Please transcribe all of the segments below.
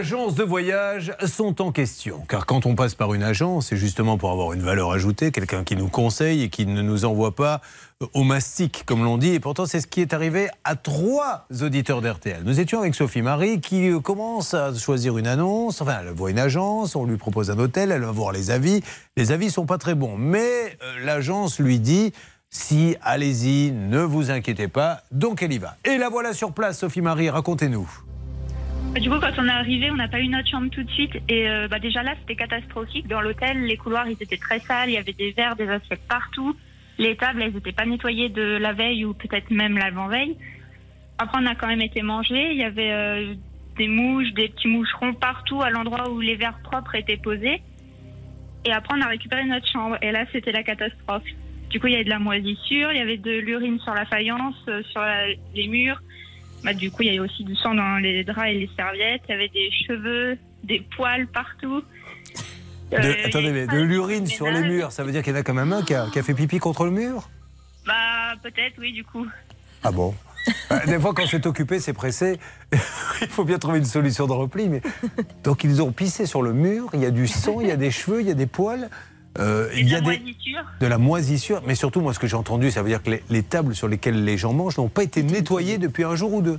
agences de voyage sont en question. Car quand on passe par une agence, c'est justement pour avoir une valeur ajoutée, quelqu'un qui nous conseille et qui ne nous envoie pas au mastic, comme l'on dit. Et pourtant, c'est ce qui est arrivé à trois auditeurs d'RTL. Nous étions avec Sophie Marie qui commence à choisir une annonce. Enfin, elle voit une agence, on lui propose un hôtel, elle va voir les avis. Les avis sont pas très bons. Mais euh, l'agence lui dit si, allez-y, ne vous inquiétez pas. Donc elle y va. Et la voilà sur place, Sophie Marie, racontez-nous. Du coup, quand on est arrivé, on n'a pas eu notre chambre tout de suite. Et euh, bah, déjà là, c'était catastrophique. Dans l'hôtel, les couloirs, ils étaient très sales. Il y avait des verres, des assiettes partout. Les tables, elles n'étaient pas nettoyées de la veille ou peut-être même l'avant-veille. Après, on a quand même été mangé. Il y avait euh, des mouches, des petits moucherons partout à l'endroit où les verres propres étaient posés. Et après, on a récupéré notre chambre. Et là, c'était la catastrophe. Du coup, il y avait de la moisissure, il y avait de l'urine sur la faïence, euh, sur les murs. Bah, du coup, il y avait aussi du sang dans les draps et les serviettes. Il y avait des cheveux, des poils partout. De, euh, attendez, mais de l'urine sur les murs, ça veut dire qu'il y en a quand même un qui a, fait pipi contre le mur? Bah, peut-être, oui, du coup. Ah bon? Bah, Des fois, quand c'est occupé, c'est pressé. il faut bien trouver une solution de repli. Mais... Donc, ils ont pissé sur le mur. Il y a du sang, il y a des cheveux, il y a des poils. Euh, il y a des, de la moisissure. Mais surtout, moi, ce que j'ai entendu, ça veut dire que les tables sur lesquelles les gens mangent n'ont pas été nettoyées depuis un jour ou deux.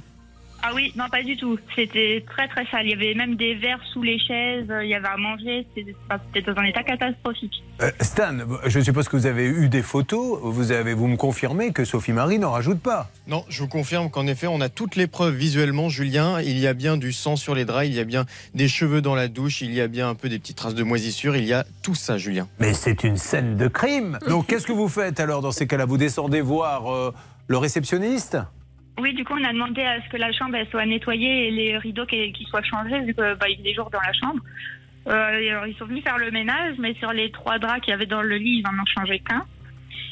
Ah oui, non, pas du tout. C'était très très sale. Il y avait même des verres sous les chaises, il y avait à manger. C'était dans un état catastrophique. Euh, Stan, je suppose que vous avez eu des photos. Vous, avez, vous me confirmez que Sophie Marie n'en rajoute pas Non, je vous confirme qu'en effet, on a toutes les preuves visuellement, Julien. Il y a bien du sang sur les draps, il y a bien des cheveux dans la douche, il y a bien un peu des petites traces de moisissure. Il y a tout ça, Julien. Mais c'est une scène de crime. Donc qu'est-ce que vous faites alors dans ces cas-là? Vous descendez voir euh, le réceptionniste? Oui, du coup, on a demandé à ce que la chambre soit nettoyée et les rideaux qui, soient changés, vu qu'il bah, des jours dans la chambre. Euh, alors, ils sont venus faire le ménage, mais sur les trois draps qu'il y avait dans le lit, ils n'en ont changé qu'un.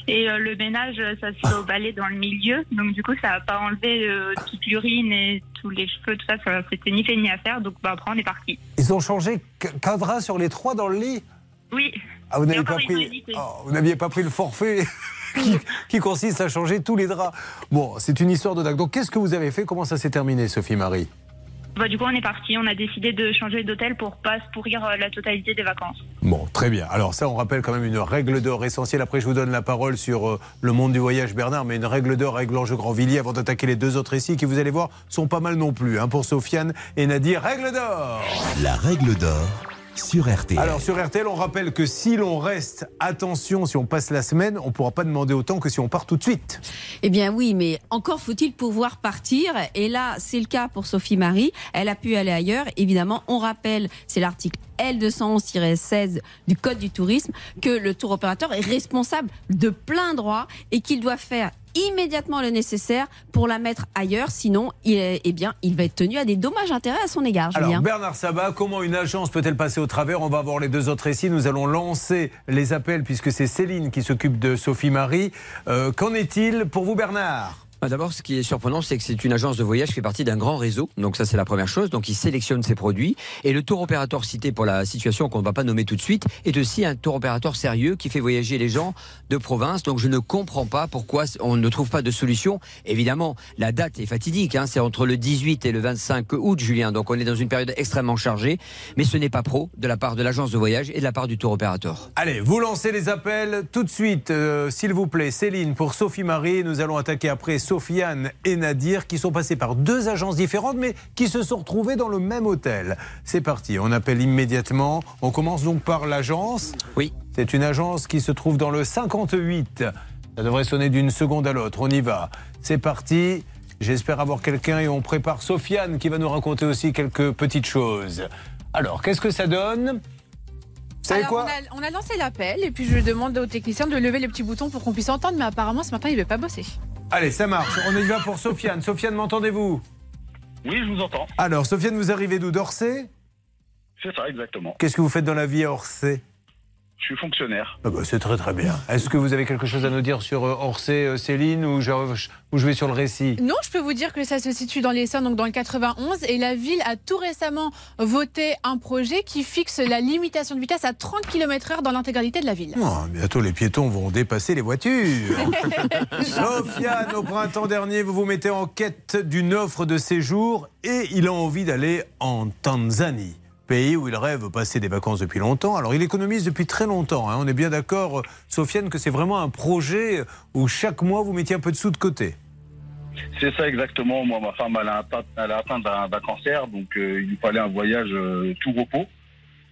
Et euh, le ménage, ça se fait au balai dans le milieu. Donc, du coup, ça n'a pas enlevé euh, toute l'urine et tous les cheveux, tout ça. ça C'était ni fait ni à faire. Donc, bah, après, on est parti. Ils ont changé qu'un drap sur les trois dans le lit? Oui. Ah, vous n'aviez pas, pris... Oh, vous n'aviez pas pris le forfait? Qui, consiste à changer tous les draps. Bon, c'est une histoire de dingue. Donc, qu'est-ce que vous avez fait? Comment ça s'est terminé, Sophie Marie? Bah, du coup, on est parti. On a décidé de changer d'hôtel pour pas se pourrir euh, la totalité des vacances. Bon, très bien. Alors ça, on rappelle quand même une règle d'or essentielle. Après, je vous donne la parole sur euh, le monde du voyage, Bernard, mais une règle d'or avec l'ange Grandvilliers avant d'attaquer les deux autres ici, qui vous allez voir sont pas mal non plus. Hein, pour Sofiane et Nadir, règle d'or. La règle d'or sur RTL. Alors sur RTL, on rappelle que si l'on reste, attention, si on passe la semaine, on ne pourra pas demander autant que si on part tout de suite. Eh bien oui, mais encore faut-il pouvoir partir. Et là, c'est le cas pour Sophie Marie. Elle a pu aller ailleurs. Évidemment, on rappelle, c'est l'article L211-16 du Code du tourisme, que le tour opérateur est responsable de plein droit et qu'il doit faire immédiatement le nécessaire pour la mettre ailleurs, sinon il, eh bien, il va être tenu à des dommages intérêts à son égard. Alors Bernard Sabat, comment une agence peut-elle passer au travers? On va voir les deux autres ici. Nous allons lancer les appels puisque c'est Céline qui s'occupe de Sophie Marie. Euh, qu'en est-il pour vous Bernard? D'abord, ce qui est surprenant, c'est que c'est une agence de voyage qui fait partie d'un grand réseau. Donc ça, c'est la première chose. Donc il sélectionne ses produits. Et le tour opérateur cité pour la situation qu'on ne va pas nommer tout de suite est aussi un tour opérateur sérieux qui fait voyager les gens de province. Donc je ne comprends pas pourquoi on ne trouve pas de solution. Évidemment, la date est fatidique. Hein. C'est entre le 18 et le 25 août, Julien. Donc on est dans une période extrêmement chargée. Mais ce n'est pas pro de la part de l'agence de voyage et de la part du tour opérateur. Allez, vous lancez les appels tout de suite, euh, s'il vous plaît. Céline pour Sophie Marie. Nous allons attaquer après Sofiane et Nadir qui sont passés par deux agences différentes mais qui se sont retrouvés dans le même hôtel. C'est parti, on appelle immédiatement. On commence donc par l'agence. Oui. C'est une agence qui se trouve dans le 58. Ça devrait sonner d'une seconde à l'autre. On y va. C'est parti. J'espère avoir quelqu'un et on prépare Sofiane qui va nous raconter aussi quelques petites choses. Alors, qu'est-ce que ça donne? Savez quoi? on a, lancé l'appel et puis je demande au technicien de lever le petit bouton pour qu'on puisse entendre, mais apparemment ce matin il ne veut pas bosser. Allez, ça marche. On y va pour Sofiane. Sofiane, m'entendez-vous Oui, je vous entends. Alors, Sofiane, vous arrivez d'où? D'Orsay? C'est ça, exactement. Qu'est-ce que vous faites dans la vie à Orsay? Je suis fonctionnaire. Ah bah, c'est très très bien. Est-ce que vous avez quelque chose à nous dire sur euh, Orsay, euh, Céline, ou je, ou je vais sur le récit? Non, je peux vous dire que ça se situe dans les Essonnes, donc dans le 91, et la ville a tout récemment voté un projet qui fixe la limitation de vitesse à 30 km/h dans l'intégralité de la ville. Oh, bientôt les piétons vont dépasser les voitures. Sofiane, au printemps dernier, vous vous mettez en quête d'une offre de séjour et il a envie d'aller en Tanzanie pays où il rêve passer des vacances depuis longtemps. Alors il économise depuis très longtemps. Hein. On est bien d'accord, Sofiane, que c'est vraiment un projet où chaque mois vous mettiez un peu de sous de côté. C'est ça exactement. Moi, ma femme, elle a atteint, d'un cancer, donc euh, il lui fallait un voyage euh, tout repos.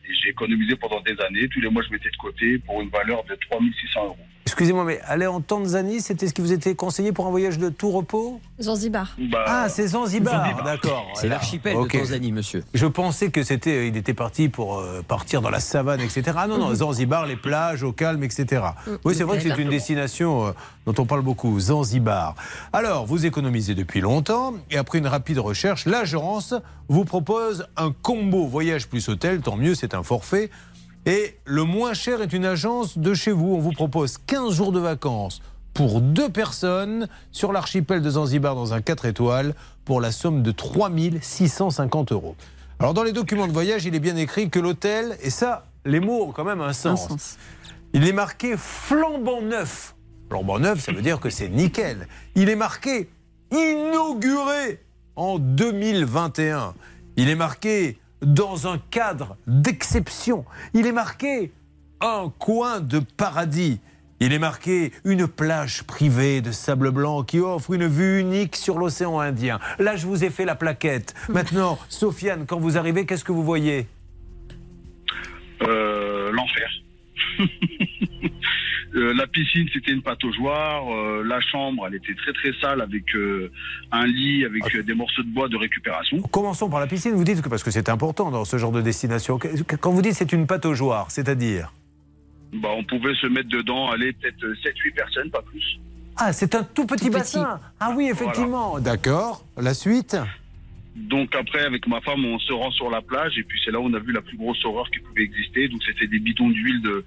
Et j'ai économisé pendant des années. Tous les mois, je mettais de côté pour une valeur de 3600 euros. Excusez-moi, mais aller en Tanzanie, c'était ce qui vous était conseillé pour un voyage de tout repos? Zanzibar. Bah, ah, c'est Zanzibar, d'accord. C'est l'archipel de Tanzanie, monsieur. Je pensais que c'était, il était parti pour euh, partir dans la savane, etc. Ah non, non, Zanzibar, les plages, au calme, etc. Mm, oui, c'est vrai que c'est une destination euh, dont on parle beaucoup, Zanzibar. Alors, vous économisez depuis longtemps, et après une rapide recherche, l'agence vous propose un combo voyage plus hôtel, tant mieux, c'est un forfait et le moins cher est une agence de chez vous. On vous propose 15 jours de vacances pour deux personnes sur l'archipel de Zanzibar dans un 4 étoiles pour la somme de 3650 euros. Alors dans les documents de voyage, il est bien écrit que l'hôtel, et ça, les mots ont quand même un sens. Il est marqué flambant neuf. Flambant neuf, ça veut dire que c'est nickel. Il est marqué inauguré en 2021. Il est marqué dans un cadre d'exception. Il est marqué un coin de paradis. Il est marqué une plage privée de sable blanc qui offre une vue unique sur l'océan Indien. Là, je vous ai fait la plaquette. Maintenant, Sofiane, quand vous arrivez, qu'est-ce que vous voyez? Euh, L'enfer. Euh, la piscine, c'était une pataugeoire. Euh, la chambre, elle était très très sale avec euh, un lit, avec ah. des morceaux de bois de récupération. Commençons par la piscine. Vous dites que parce que c'est important dans ce genre de destination. Quand vous dites c'est une pataugeoire, c'est-à-dire? Bah, on pouvait se mettre dedans, aller peut-être 7-8 personnes, pas plus. Ah, c'est un tout petit bassin. Ah oui, effectivement. D'accord. La suite? Donc après, avec ma femme, on se rend sur la plage et puis c'est là où on a vu la plus grosse horreur qui pouvait exister. Donc c'était des bidons d'huile de,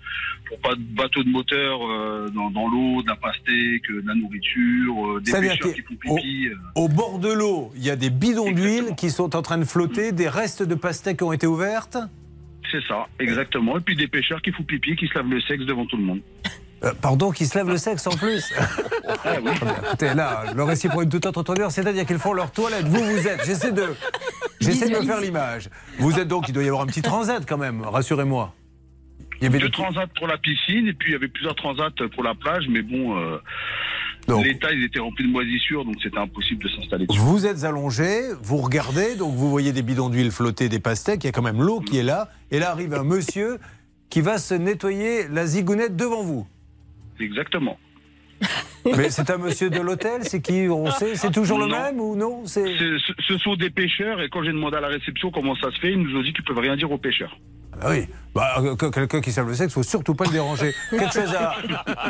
pour pas de bateau de moteur euh, dans, l'eau, de la pastèque, de la nourriture, euh, des pêcheurs qui font pipi. Euh. Au, bord de l'eau, il y a des bidons d'huile qui sont en train de flotter, des restes de pastèques ont été ouvertes. C'est ça, exactement. Et puis des pêcheurs qui font pipi, qui se lavent le sexe devant tout le monde. Euh, pardon, qui se lèvent le sexe en plus. ah, oui. Écoutez, là, le récit pour une toute autre tournure, c'est-à-dire qu'ils font leur toilette. Vous, vous êtes. J'essaie de, j'essaie de me faire l'image. Vous êtes donc, il doit y avoir un petit transat quand même, rassurez-moi. Il y avait deux transats pour la piscine et puis il y avait plusieurs transats pour la plage, mais bon. Euh, L'état, ils étaient remplis de moisissures, donc c'était impossible de s'installer. Vous êtes allongé, vous regardez, donc vous voyez des bidons d'huile flotter, des pastèques, il y a quand même l'eau qui est là, et là arrive un monsieur qui va se nettoyer la zigounette devant vous. Exactement. Mais c'est un monsieur de l'hôtel, c'est qui On sait, c'est toujours le même ou non Ce sont des pêcheurs et quand j'ai demandé à la réception comment ça se fait, ils nous ont dit qu'ils peuvent rien dire aux pêcheurs. Ah oui, bah, euh, quelqu'un qui savent le sexe, il faut surtout pas le déranger. Quelque chose à.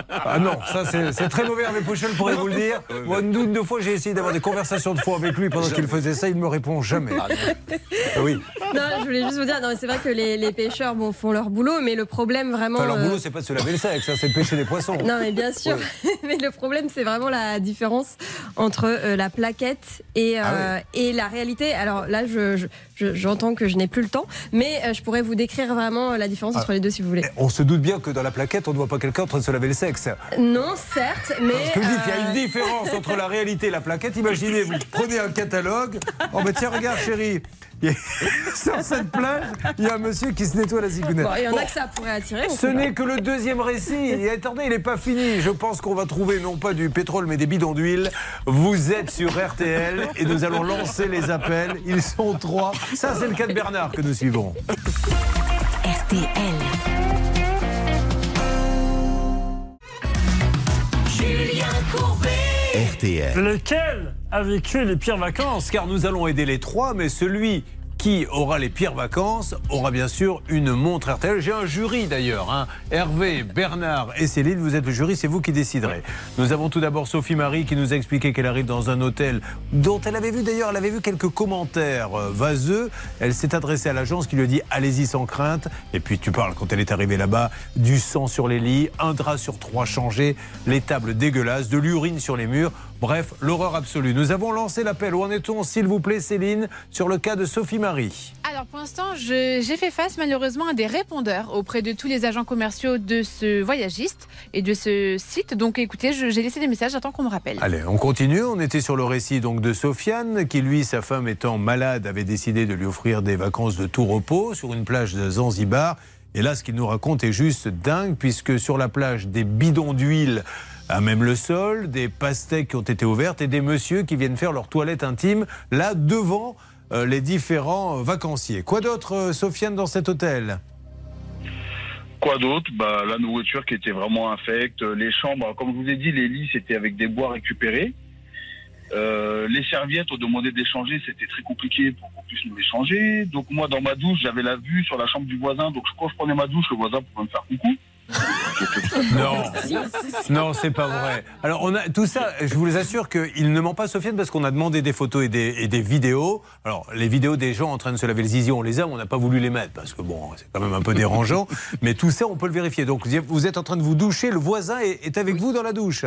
Ah non, ça c'est très mauvais avec Pouchel pourrait vous le dire. Moi, une, deux fois, j'ai essayé d'avoir des conversations de foi avec lui pendant qu'il faisait ça, il ne me répond jamais. Ah oui. Non, je voulais juste vous dire, c'est vrai que les, pêcheurs bon, font leur boulot, mais le problème vraiment. Enfin, leur boulot, c'est pas de se laver le sexe, hein, c'est de pêcher des poissons. Non, mais bien sûr. mais le problème, c'est vraiment la différence entre euh, la plaquette et, euh, ah et la réalité. Alors là, je, j'entends que je n'ai plus le temps, mais je pourrais vous décrire vraiment la différence entre ah. les deux si vous voulez. On se doute bien que dans la plaquette, on ne voit pas quelqu'un en train de se laver le sexe. Non, certes, mais. Parce que vous dites qu'il y a une euh, différence entre la réalité et la plaquette. Imaginez, vous prenez un catalogue. Oh, mais tiens, regarde, chérie. Sur cette plage, il y a un monsieur qui se nettoie la zigounette. il y en a que ça pourrait attirer. Ce n'est que le deuxième récit. Et attendez, il n'est pas fini. Je pense qu'on va trouver non pas du pétrole, mais des bidons d'huile. Vous êtes sur RTL et nous allons lancer les appels. Ils sont trois. Ça, c'est le cas de Bernard que nous suivons. RTL. Julien Courbet. Lequel a vécu les pires vacances? Car nous allons aider les trois, mais celui qui aura les pires vacances aura bien sûr une montre RTL. J'ai un jury d'ailleurs. Hein. Hervé, Bernard et Céline, vous êtes le jury, c'est vous qui déciderez. Nous avons tout d'abord Sophie Marie qui nous a expliqué qu'elle arrive dans un hôtel dont elle avait vu d'ailleurs, elle avait vu quelques commentaires euh, vaseux. Elle s'est adressée à l'agence qui lui a dit allez-y sans crainte. Et puis tu parles quand elle est arrivée là-bas, du sang sur les lits, un drap sur trois changé, les tables dégueulasses, de l'urine sur les murs. Bref, l'horreur absolue. Nous avons lancé l'appel. Où en est-on, s'il vous plaît, Céline, sur le cas de Sophie Marie Alors, pour l'instant, j'ai fait face malheureusement à des répondeurs auprès de tous les agents commerciaux de ce voyagiste et de ce site. Donc, écoutez, j'ai laissé des messages, j'attends qu'on me rappelle. Allez, on continue. On était sur le récit donc de Sofiane, qui lui, sa femme étant malade, avait décidé de lui offrir des vacances de tout repos sur une plage de Zanzibar. Et là, ce qu'il nous raconte est juste dingue, puisque sur la plage, des bidons d'huile à même le sol, des pastèques qui ont été ouvertes et des messieurs qui viennent faire leur toilette intime là devant euh, les différents vacanciers. Quoi d'autre, euh, Sofiane, dans cet hôtel? Quoi d'autre? Bah, La nourriture qui était vraiment infecte, les chambres, comme je vous ai dit, les lits c'était avec des bois récupérés. Euh, les serviettes, on demandait d'échanger, c'était très compliqué pour qu'on puisse nous les changer. Donc moi, dans ma douche, j'avais la vue sur la chambre du voisin. Donc quand je prenais ma douche, le voisin pouvait me faire coucou. Non, non, c'est pas vrai. Alors on a tout ça. Je vous assure qu'il ne ment pas, Sofiane, parce qu'on a demandé des photos et des, vidéos. Alors les vidéos des gens en train de se laver le zizi, on les a, on n'a pas voulu les mettre parce que bon, c'est quand même un peu dérangeant. Mais tout ça, on peut le vérifier. Donc vous êtes en train de vous doucher, le voisin est avec vous dans la douche.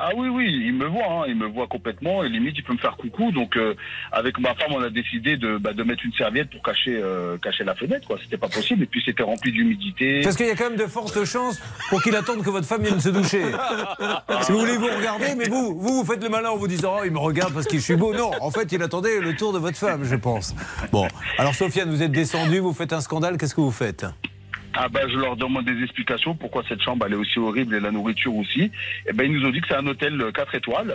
Ah oui, oui, il me voit, hein, il me voit complètement, et limite il peut me faire coucou. Donc euh, avec ma femme, on a décidé de, bah, de mettre une serviette pour cacher, euh, cacher la fenêtre, quoi. C'était pas possible, et puis c'était rempli d'humidité. Parce qu'il y a quand même de fortes chances pour qu'il attende que votre femme vienne se doucher. si vous voulez vous regarder, mais vous, vous, vous faites le malin en vous disant, oh, il me regarde parce qu'il suis beau. Non, en fait, il attendait le tour de votre femme, je pense. Bon, alors Sofiane, vous êtes descendu, vous faites un scandale, qu'est-ce que vous faites? Ah ben, je leur demande des explications pourquoi cette chambre elle est aussi horrible et la nourriture aussi. Et eh ben ils nous ont dit que c'est un hôtel 4 étoiles.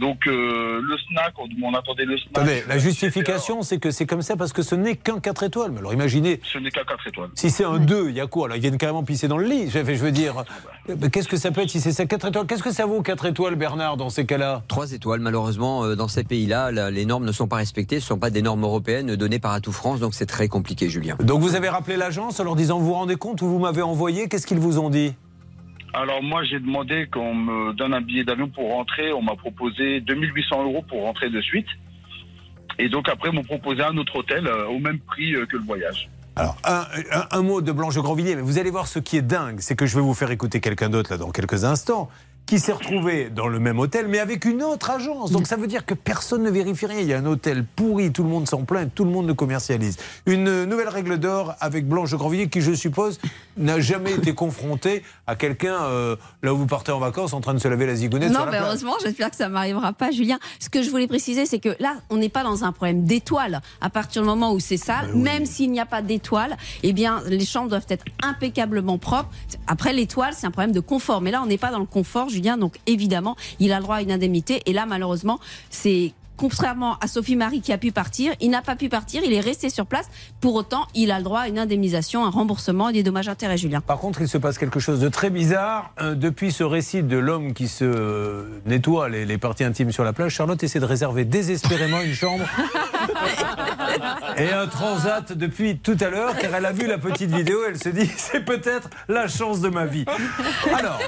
Donc euh, le snack, on, attendait le snack. Attendez, la justification, c'est que c'est comme ça parce que ce n'est qu'un 4 étoiles. Mais alors imaginez. Ce n'est qu'un 4 étoiles. Si c'est un 2, il y a quoi là Ils viennent carrément pisser dans le lit. Je, veux dire, qu'est-ce que ça peut être si c'est ça 4 étoiles? Qu'est-ce que ça vaut 4 étoiles, Bernard, dans ces cas-là? 3 étoiles, malheureusement, euh, dans ces pays-là, les normes ne sont pas respectées. Ce ne sont pas des normes européennes données par Atout France, donc c'est très compliqué, Julien. Donc vous avez rappelé l'agence en leur disant Vous vous rendez compte où vous m'avez envoyé Qu'est-ce qu'ils vous ont dit? Alors moi j'ai demandé qu'on me donne un billet d'avion pour rentrer. On m'a proposé 2800 euros pour rentrer de suite. Et donc après ils m'ont proposé un autre hôtel euh, au même prix euh, que le voyage. Alors, un, mot de Blanche Grandvilliers, mais vous allez voir ce qui est dingue, c'est que je vais vous faire écouter quelqu'un d'autre là dans quelques instants qui s'est retrouvé dans le même hôtel, mais avec une autre agence. Donc ça veut dire que personne ne vérifie rien. Il y a un hôtel pourri, tout le monde s'en plaint, tout le monde le commercialise. Une nouvelle règle d'or avec Blanche Grandvilliers, qui, je suppose, n'a jamais été confrontée à quelqu'un euh, là où vous partez en vacances en train de se laver la zigounette. Non, mais heureusement, j'espère que ça m'arrivera pas, Julien. Ce que je voulais préciser, c'est que là, on n'est pas dans un problème d'étoiles. À partir du moment où c'est ça, ben même s'il n'y a pas d'étoiles, eh bien, les chambres doivent être impeccablement propres. Après, l'étoile, c'est un problème de confort. Mais là, on n'est pas dans le confort. Donc évidemment, il a le droit à une indemnité. Et là, malheureusement, c'est contrairement à Sophie Marie qui a pu partir, il n'a pas pu partir, il est resté sur place. Pour autant, il a le droit à une indemnisation, un remboursement et des dommages intérêts, Julien. Par contre, il se passe quelque chose de très bizarre. Euh, depuis ce récit de l'homme qui se nettoie les, parties intimes sur la plage, Charlotte essaie de réserver désespérément une chambre et un transat depuis tout à l'heure, car elle a vu la petite vidéo, elle se dit c'est peut-être la chance de ma vie. Alors,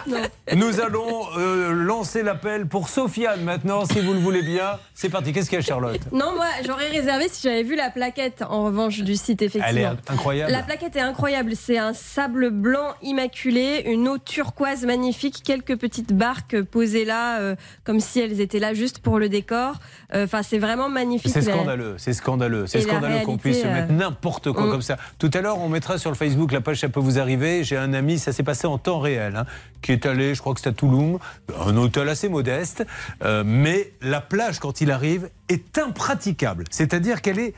nous allons euh, lancer l'appel pour Sofiane maintenant, si vous le voulez bien. C'est parti. Qu'est-ce qu'il y a, Charlotte? Non, moi, j'aurais réservé si j'avais vu la plaquette, en revanche, du site, effectivement. Elle est incroyable. La plaquette est incroyable. C'est un sable blanc immaculé, une eau turquoise magnifique, quelques petites barques posées là, euh, comme si elles étaient là juste pour le décor. Euh, enfin, c'est vraiment magnifique. C'est scandaleux, c'est scandaleux. C'est scandaleux qu'on puisse mettre euh, n'importe quoi comme ça. Tout à l'heure, on mettra sur le Facebook la page Ça peut vous arriver. J'ai un ami, ça s'est passé en temps réel, hein, qui est allé, je crois que c'est à Touloum, un hôtel assez modeste. mais la plage, quand il arrive, est impraticable. C'est-à-dire qu'elle est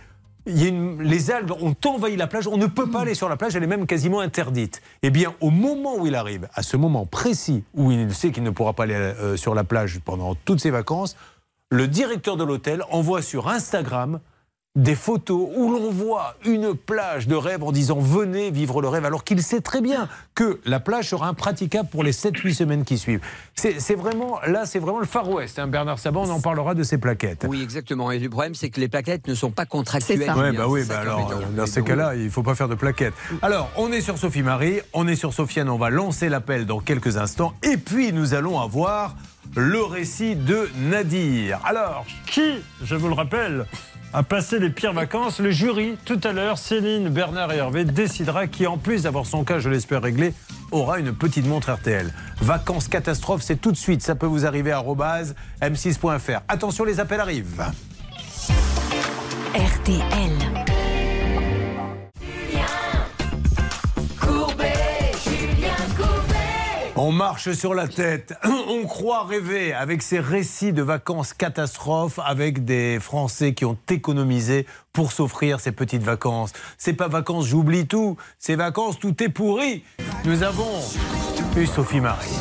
les algues ont envahi la plage, on ne peut pas aller sur la plage, elle est même quasiment interdite. Eh bien, au moment où il arrive, à ce moment précis où il sait qu'il ne pourra pas aller euh, sur la plage pendant toutes ses vacances, le directeur de l'hôtel envoie sur Instagram des photos où l'on voit une plage de rêve en disant venez vivre le rêve, alors qu'il sait très bien que la plage sera impraticable pour les 7-8 semaines qui suivent. C'est vraiment, là, c'est vraiment le Far West. Hein. Bernard Saban, on en parlera de ces plaquettes. Oui, exactement. Et le problème, c'est que les plaquettes ne sont pas contractuelles. Ouais, bah oui, bah alors, dans ces cas-là, il ne faut pas faire de plaquettes. Alors, on est sur Sophie Marie, on est sur Sofiane, on va lancer l'appel dans quelques instants. Et puis, nous allons avoir le récit de Nadir. Alors, qui, je vous le rappelle, a passé les pires vacances. Le jury, tout à l'heure, Céline, Bernard et Hervé, décidera qui, en plus d'avoir son cas, je l'espère, réglé, aura une petite montre RTL. Vacances catastrophes, c'est tout de suite. Ça peut vous arriver à m6.fr. Attention, les appels arrivent. RTL. On marche sur la tête, on croit rêver avec ces récits de vacances catastrophes avec des Français qui ont économisé pour s'offrir ces petites vacances. C'est pas vacances, j'oublie tout, c'est vacances, tout est pourri. Nous avons eu Sophie Marie.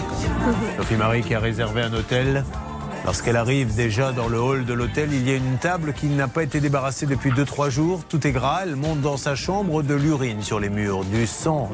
Sophie Marie qui a réservé un hôtel Lorsqu'elle arrive déjà dans le hall de l'hôtel, il y a une table qui n'a pas été débarrassée depuis 2-3 jours. Tout est gras. Elle monte dans sa chambre, de l'urine sur les murs, du sang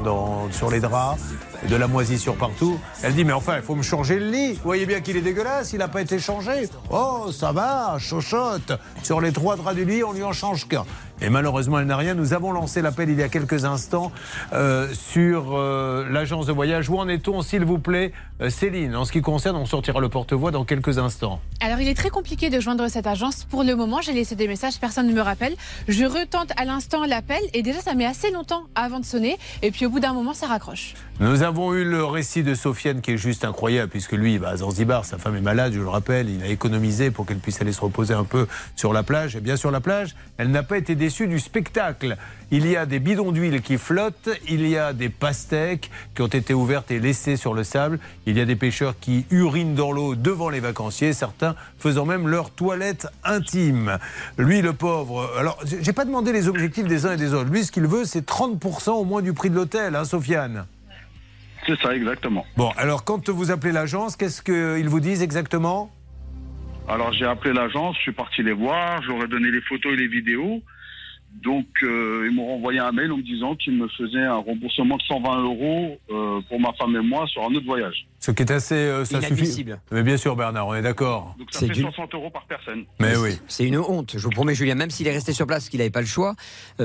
sur les draps, de la moisissure partout. Elle dit Mais enfin, il faut me changer le lit. Vous voyez bien qu'il est dégueulasse, il n'a pas été changé. Oh, ça va, chochotte. Sur les trois draps du lit, on lui en change qu'un. Et malheureusement, elle n'a rien. Nous avons lancé l'appel il y a quelques instants euh, sur euh, l'agence de voyage. Où en est-on, s'il vous plaît, euh, Céline? En ce qui concerne, on sortira le porte-voix dans quelques instants. Alors, il est très compliqué de joindre cette agence. Pour le moment, j'ai laissé des messages, personne ne me rappelle. Je retente à l'instant l'appel et déjà, ça met assez longtemps avant de sonner. Et puis, au bout d'un moment, ça raccroche. Nous avons eu le récit de Sofiane qui est juste incroyable, puisque lui, il va à Zanzibar, sa femme est malade, je le rappelle, il a économisé pour qu'elle puisse aller se reposer un peu sur la plage. Et bien sur la plage, elle n'a pas été déçue du spectacle. Il y a des bidons d'huile qui flottent, il y a des pastèques qui ont été ouvertes et laissées sur le sable, il y a des pêcheurs qui urinent dans l'eau devant les vacanciers, certains faisant même leur toilette intime. Lui, le pauvre, alors j'ai pas demandé les objectifs des uns et des autres. Lui, ce qu'il veut, c'est 30% au moins du prix de l'hôtel, hein, Sofiane c'est ça, exactement. Bon, alors quand vous appelez l'agence, qu'est-ce qu'ils vous disent exactement? Alors j'ai appelé l'agence, je suis parti les voir, j'aurais donné les photos et les vidéos. Donc, euh, ils m'ont renvoyé un mail en me disant qu'ils me faisaient un remboursement de 120 euros euh, pour ma femme et moi sur un autre voyage. Ce qui est assez. Euh, ça suffit. Mais bien sûr, Bernard, on est d'accord. Donc, ça fait 60 euros par personne. Mais oui. C'est une honte. Je vous promets, Julien, même s'il est resté sur place, qu'il n'avait pas le choix,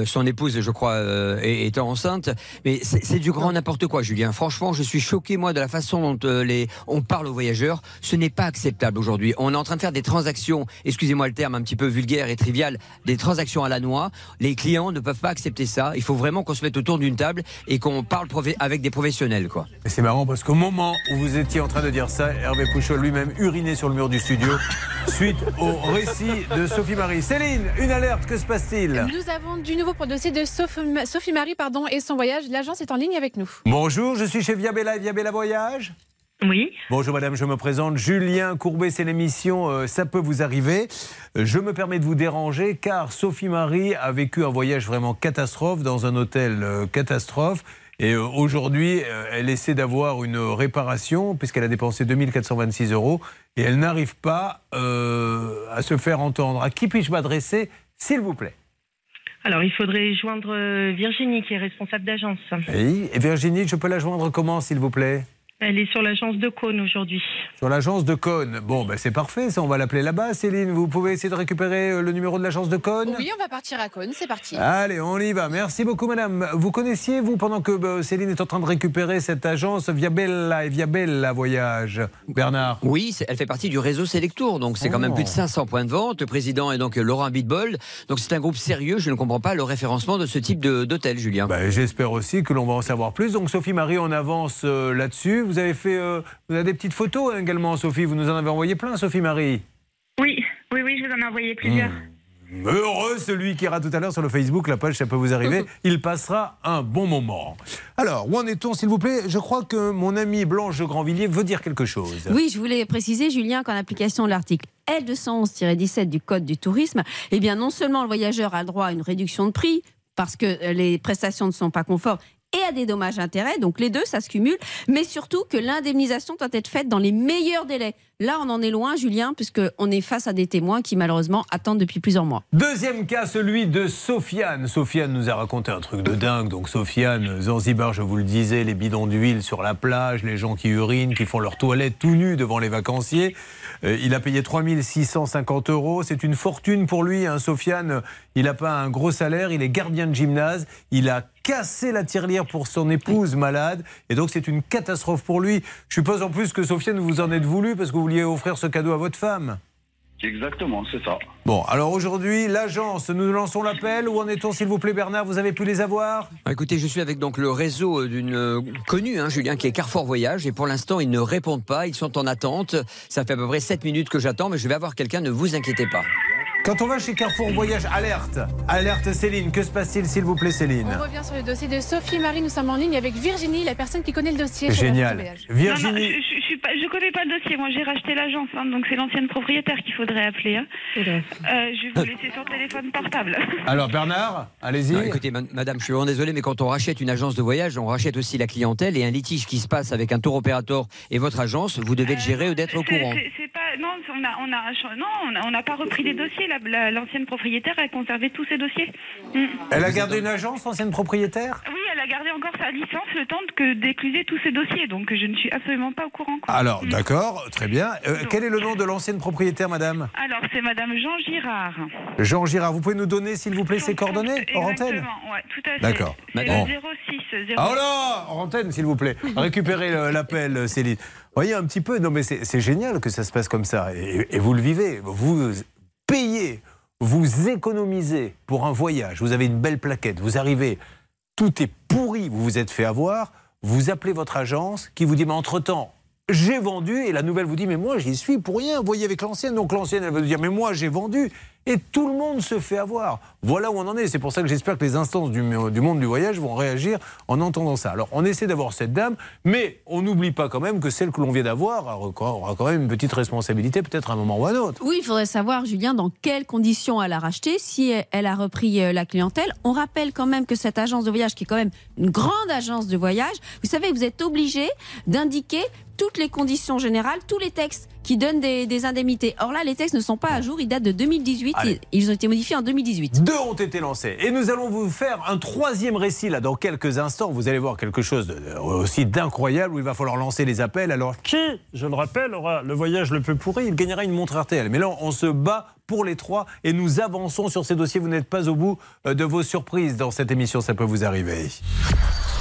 son épouse, je crois, est, enceinte. Mais c'est du grand n'importe quoi, Julien. Franchement, je suis choqué, moi, de la façon dont les, on parle aux voyageurs. Ce n'est pas acceptable aujourd'hui. On est en train de faire des transactions, excusez-moi le terme un petit peu vulgaire et trivial, des transactions à la noix les clients ne peuvent pas accepter ça. Il faut vraiment qu'on se mette autour d'une table et qu'on parle avec des professionnels. Quoi. c'est marrant parce qu'au moment où vous étiez en train de dire ça, Hervé Pouchol lui-même uriné sur le mur du studio suite au récit de Sophie Marie. Céline, une alerte, que se passe-t-il? Nous avons du nouveau pour le dossier de Sophie Marie pardon, et son voyage. L'agence est en ligne avec nous. Bonjour, je suis chez Viabella et Viabella Voyage. Oui. Bonjour madame, je me présente. Julien Courbet, c'est l'émission euh, Ça peut vous arriver. Euh, je me permets de vous déranger car Sophie Marie a vécu un voyage vraiment catastrophe dans un hôtel euh, catastrophe. Et aujourd'hui, elle essaie d'avoir une réparation puisqu'elle a dépensé 2426 euros et elle n'arrive pas à se faire entendre. À qui puis-je m'adresser, s'il vous plaît? Alors, il faudrait joindre Virginie, qui est responsable d'agence. Oui, et Virginie, je peux la joindre comment, s'il vous plaît? Elle est sur l'agence de Cône aujourd'hui. Sur l'agence de Cône. Bon, ben c'est parfait, ça, on va l'appeler là-bas, Céline. Vous pouvez essayer de récupérer euh, le numéro de l'agence de Cône? Oui, on va partir à Cône, c'est parti. Allez, on y va. Merci beaucoup, madame. Vous connaissiez, vous, pendant que bah, Céline est en train de récupérer cette agence Via Bella et Via Bella Voyage Bernard? Oui, elle fait partie du réseau Selectour, donc c'est quand même plus de 500 points de vente. Le président est donc Laurent Bitbol. Donc c'est un groupe sérieux. Je ne comprends pas le référencement de ce type d'hôtel, Julien. Ben, j'espère aussi que l'on va en savoir plus. Donc, Sophie-Marie, on avance euh, là-dessus. Vous avez fait. Euh, vous avez des petites photos hein, également, Sophie. Vous nous en avez envoyé plein, Sophie-Marie. Oui, oui, oui, je vous en ai envoyé plusieurs. Hmm. Heureux celui qui ira tout à l'heure sur le Facebook, la page, ça peut vous arriver. Il passera un bon moment. Alors, où en est-on, s'il vous plaît? Je crois que mon amie Blanche de Grandvilliers veut dire quelque chose. Oui, je voulais préciser, Julien, qu'en application de l'article L211-17 du Code du tourisme, eh bien, non seulement le voyageur a le droit à une réduction de prix, parce que les prestations ne sont pas conformes et à des dommages intérêts. Donc les deux, ça se cumule. Mais surtout que l'indemnisation doit être faite dans les meilleurs délais. Là, on en est loin, Julien, puisqu'on est face à des témoins qui, malheureusement, attendent depuis plusieurs mois. Deuxième cas, celui de Sofiane. Sofiane nous a raconté un truc de dingue. Donc, Sofiane, Zanzibar, je vous le disais, les bidons d'huile sur la plage, les gens qui urinent, qui font leur toilette tout nus devant les vacanciers. Euh, il a payé 3650 euros. C'est une fortune pour lui. Hein. Sofiane, il n'a pas un gros salaire. Il est gardien de gymnase. Il a cassé la tirelire pour son épouse malade. Et donc, c'est une catastrophe pour lui. Je suppose en plus que Sofiane, vous en êtes voulu parce que vous vouliez offrir ce cadeau à votre femme. Exactement, c'est ça. Bon, alors aujourd'hui, l'agence, nous lançons l'appel. Où en est-on, s'il vous plaît, Bernard? Vous avez pu les avoir? Ah, Écoutez, je suis avec donc le réseau d'une euh, connue, hein, Julien, qui est Carrefour Voyage, et pour l'instant, ils ne répondent pas. Ils sont en attente. Ça fait à peu près 7 minutes que j'attends, mais je vais avoir quelqu'un. Ne vous inquiétez pas. Quand on va chez Carrefour Voyage, alerte Alerte Céline, que se passe-t-il, s'il vous plaît, Céline On revient sur le dossier de Sophie Marie. Nous sommes en ligne avec Virginie, la personne qui connaît le dossier. Génial. Non, non, Virginie, je, je, je suis pas, je connais pas le dossier. Moi, j'ai racheté l'agence, hein, donc c'est l'ancienne propriétaire qu'il faudrait appeler. hein. Euh, je vais vous laisser son téléphone portable. alors Bernard, allez-y. Écoutez, ma- madame, je suis vraiment désolé, mais quand on rachète une agence de voyage, on rachète aussi la clientèle et un litige qui se passe avec un tour opérateur et votre agence, vous devez le gérer ou d'être au courant. Non, on a, on a, non, on n'a pas repris les dossiers. La- la- L'ancienne propriétaire a conservé tous ses dossiers. Mm. Elle a gardé une agence, ancienne propriétaire? Oui, elle a gardé encore sa licence le temps que d'écluser tous ses dossiers. Donc, je ne suis absolument pas au courant. quoi. Alors, Mm. d'accord, très bien. Euh, quel est le nom de l'ancienne propriétaire, madame? Alors, c'est Madame Jean Girard. Jean Girard, vous pouvez nous donner, s'il vous plaît, ses coordonnées hors antenne? Exactement, ouais, tout à fait. D'accord. C'est Bon. le 06 0... Ah oh là Hors antenne, s'il vous plaît. Récupérez l'appel, euh, Céline. Voyez un petit peu, non mais c'est génial que ça se passe comme ça. Et, et vous le vivez. Vous payez, vous économisez pour un voyage. Vous avez une belle plaquette. Vous arrivez, tout est pourri, vous vous êtes fait avoir. Vous appelez votre agence qui vous dit, mais entre-temps, j'ai vendu. Et la nouvelle vous dit, mais moi, j'y suis pour rien. Voyez avec l'ancienne. Donc l'ancienne, elle va vous dire, mais moi, j'ai vendu. Et tout le monde se fait avoir. Voilà où on en est. C'est pour ça que j'espère que les instances du, du monde du voyage vont réagir en entendant ça. Alors, on essaie d'avoir cette dame, mais on n'oublie pas quand même que celle que l'on vient d'avoir aura quand même une petite responsabilité, peut-être à un moment ou à un autre. Oui, il faudrait savoir, Julien, dans quelles conditions elle a racheté, si elle a repris euh, la clientèle. On rappelle quand même que cette agence de voyage, qui est quand même une grande agence de voyage, vous savez, vous êtes obligé d'indiquer toutes les conditions générales, tous les textes qui donnent des, des indemnités. Or là, les textes ne sont pas à jour, ils datent de 2018, Allez. ils, ont été modifiés en 2018. Deux ont été lancés. Et nous allons vous faire un troisième récit là dans quelques instants. Vous allez voir quelque chose de- de- aussi d'incroyable où il va falloir lancer les appels. Alors, Qui, je le rappelle, aura le voyage le plus pourri? Il gagnera une montre RTL. Mais là, on se bat pour les trois et nous avançons sur ces dossiers. Vous n'êtes pas au bout euh, de vos surprises dans cette émission. Ça peut vous arriver.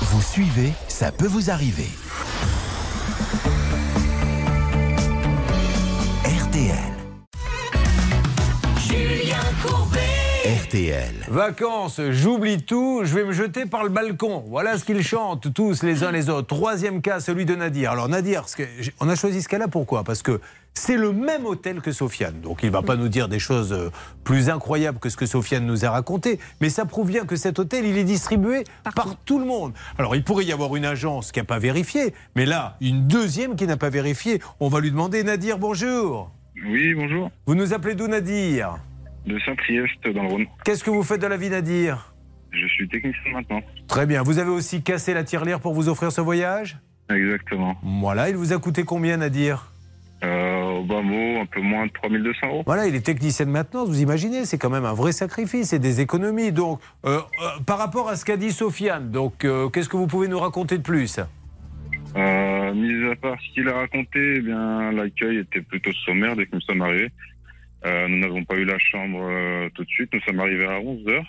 Vous suivez, ça peut vous arriver. RTL. Vacances, j'oublie tout, je vais me jeter par le balcon. Voilà ce qu'ils chantent tous les uns les autres. Troisième cas, celui de Nadir. Alors Nadir, ce que- on a choisi ce cas-là pourquoi? Parce que c'est le même hôtel que Sofiane. Donc il ne va pas nous dire des choses euh, plus incroyables que ce que Sofiane nous a raconté. Mais ça prouve bien que cet hôtel, il est distribué par tout le monde. Alors il pourrait y avoir une agence qui n'a pas vérifié. Mais là, une deuxième qui n'a pas vérifié. On va lui demander, Nadir, bonjour. Oui, bonjour. Vous nous appelez d'où Nadir? De Saint-Priest dans le Rhône. Qu'est-ce que vous faites de la vie Nadir? Je suis technicien maintenant. Très bien. Vous avez aussi cassé la tirelire pour vous offrir ce voyage? Exactement. Voilà, il vous a coûté combien, Nadir? Euh, au bas mot, un peu moins de 3200 euros. Voilà, il est technicien de maintenance, vous imaginez, c'est quand même un vrai sacrifice, c'est des économies. Donc, euh, euh, par rapport à ce qu'a dit Sofiane, donc, qu'est-ce que vous pouvez nous raconter de plus? Mis à part ce qu'il a raconté, eh bien, l'accueil était plutôt sommaire dès que nous sommes arrivés. Euh, nous n'avons pas eu la chambre euh, tout de suite. Nous sommes arrivés à 11 heures.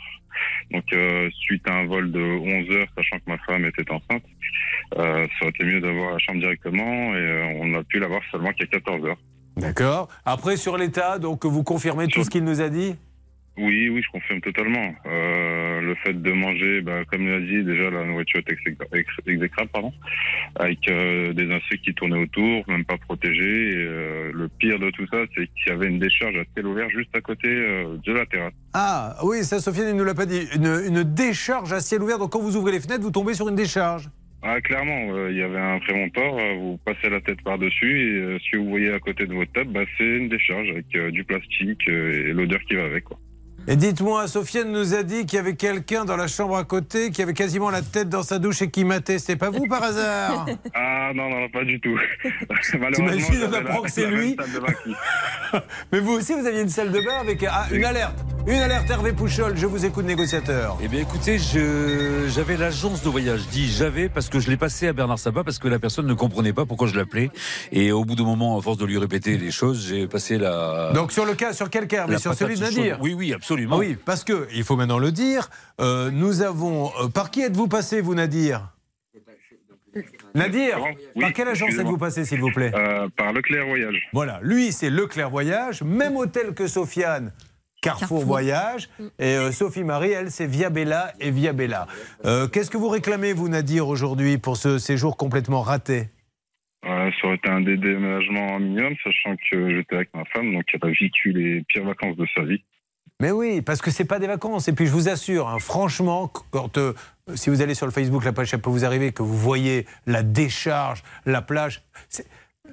Donc, euh, suite à un vol de 11 heures, sachant que ma femme était enceinte, ça aurait été mieux d'avoir la chambre directement et on a pu l'avoir seulement qu'à 14 heures. D'accord. Après, sur l'état, donc, vous confirmez tout ce qu'il nous a dit? Oui, oui, je confirme totalement. Euh, le fait de manger, bah, comme il a dit, déjà la nourriture est exécra- ex- exécrable, pardon, avec euh, des insectes qui tournaient autour, même pas protégés. Et, euh, le pire de tout ça, c'est qu'il y avait une décharge à ciel ouvert juste à côté euh, de la terrasse. Ah, oui, ça, Sofiane, il ne nous l'a pas dit. Une, une décharge à ciel ouvert, donc quand vous ouvrez les fenêtres, vous tombez sur une décharge. Ah, clairement, euh, il y avait un prémontoire, euh, vous passez la tête par-dessus et euh, ce que vous voyez à côté de votre table, bah, c'est une décharge avec du plastique et l'odeur qui va avec. Quoi. Et dites-moi, Sofiane nous a dit qu'il y avait quelqu'un dans la chambre à côté qui avait quasiment la tête dans sa douche et qui matait. C'est pas vous par hasard? Ah non, non, pas du tout. T'imagines, on apprend que c'est lui Mais vous aussi, vous aviez une salle de bain avec ah, une alerte. Une alerte, Hervé Pouchol, je vous écoute, négociateur. Eh bien, écoutez, je- j'avais l'agence de voyage. Je dis j'avais parce que je l'ai passé à Bernard Sabat parce que la personne ne comprenait pas pourquoi je l'appelais. Et au bout d'un moment, à force de lui répéter les choses, j'ai passé la. Donc sur le cas, sur quel cas? Mais sur celui de Nadir. Oui, oui, absolument. Oui, parce que, il faut maintenant le dire, euh, nous avons... euh, par qui êtes-vous passé, vous, Nadir? Nadir, Oui, par quelle agence êtes-vous passé, s'il vous plaît? Euh, Par Leclerc Voyage. Voilà, lui, c'est Leclerc Voyage, même hôtel que Sofiane. Carrefour, Carrefour. Voyage. Et euh, Sophie Marie, elle, c'est Via Bella et Via Bella. Euh, Qu'est-ce que vous réclamez, vous, Nadir, aujourd'hui, pour ce séjour complètement raté? Euh, ça aurait été un des déménagements minimum, sachant que j'étais avec ma femme, donc elle a vécu les pires vacances de sa vie. Mais oui, parce que c'est pas des vacances. Et puis je vous assure, hein, franchement, quand euh, si vous allez sur le Facebook, la page ça peut vous arriver, que vous voyez la décharge, la plage.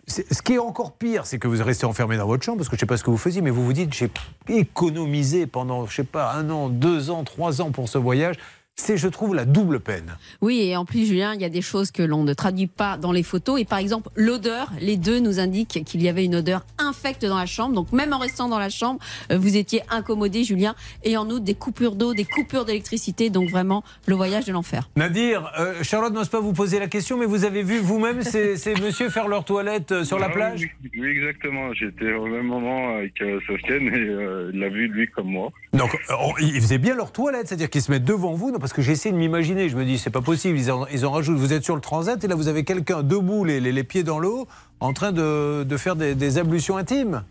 Ce qui est encore pire, c'est que vous restez enfermé dans votre chambre, parce que je sais pas ce que vous faisiez, mais vous vous dites, j'ai économisé pendant, je sais pas, un an, deux ans, trois ans pour ce voyage. C'est, je trouve, la double peine. Oui, et en plus, Julien, il y a des choses que l'on ne traduit pas dans les photos. Et par exemple, l'odeur, les deux nous indiquent qu'il y avait une odeur infecte dans la chambre. Donc même en restant dans la chambre, euh, vous étiez incommodé, Julien. Et en outre, des coupures d'eau, des coupures d'électricité. Donc vraiment, le voyage de l'enfer. Nadir, euh, Charlotte n'ose pas vous poser la question, mais vous avez vu vous-même ces, ces messieurs faire leur toilette euh, sur la Ah plage? oui, oui, exactement. J'étais au même moment avec euh, Sofiane et euh, il l'a vu, lui, comme moi. Donc, euh, on- ils faisaient bien leur toilette, c'est-à-dire qu'ils se mettent devant vous, non, parce que j'essaie de m'imaginer, je me dis, c'est pas possible, ils en, ils en rajoutent, vous êtes sur le transat et là vous avez quelqu'un debout, les, les- les pieds dans l'eau, en train de, de faire des, des ablutions intimes.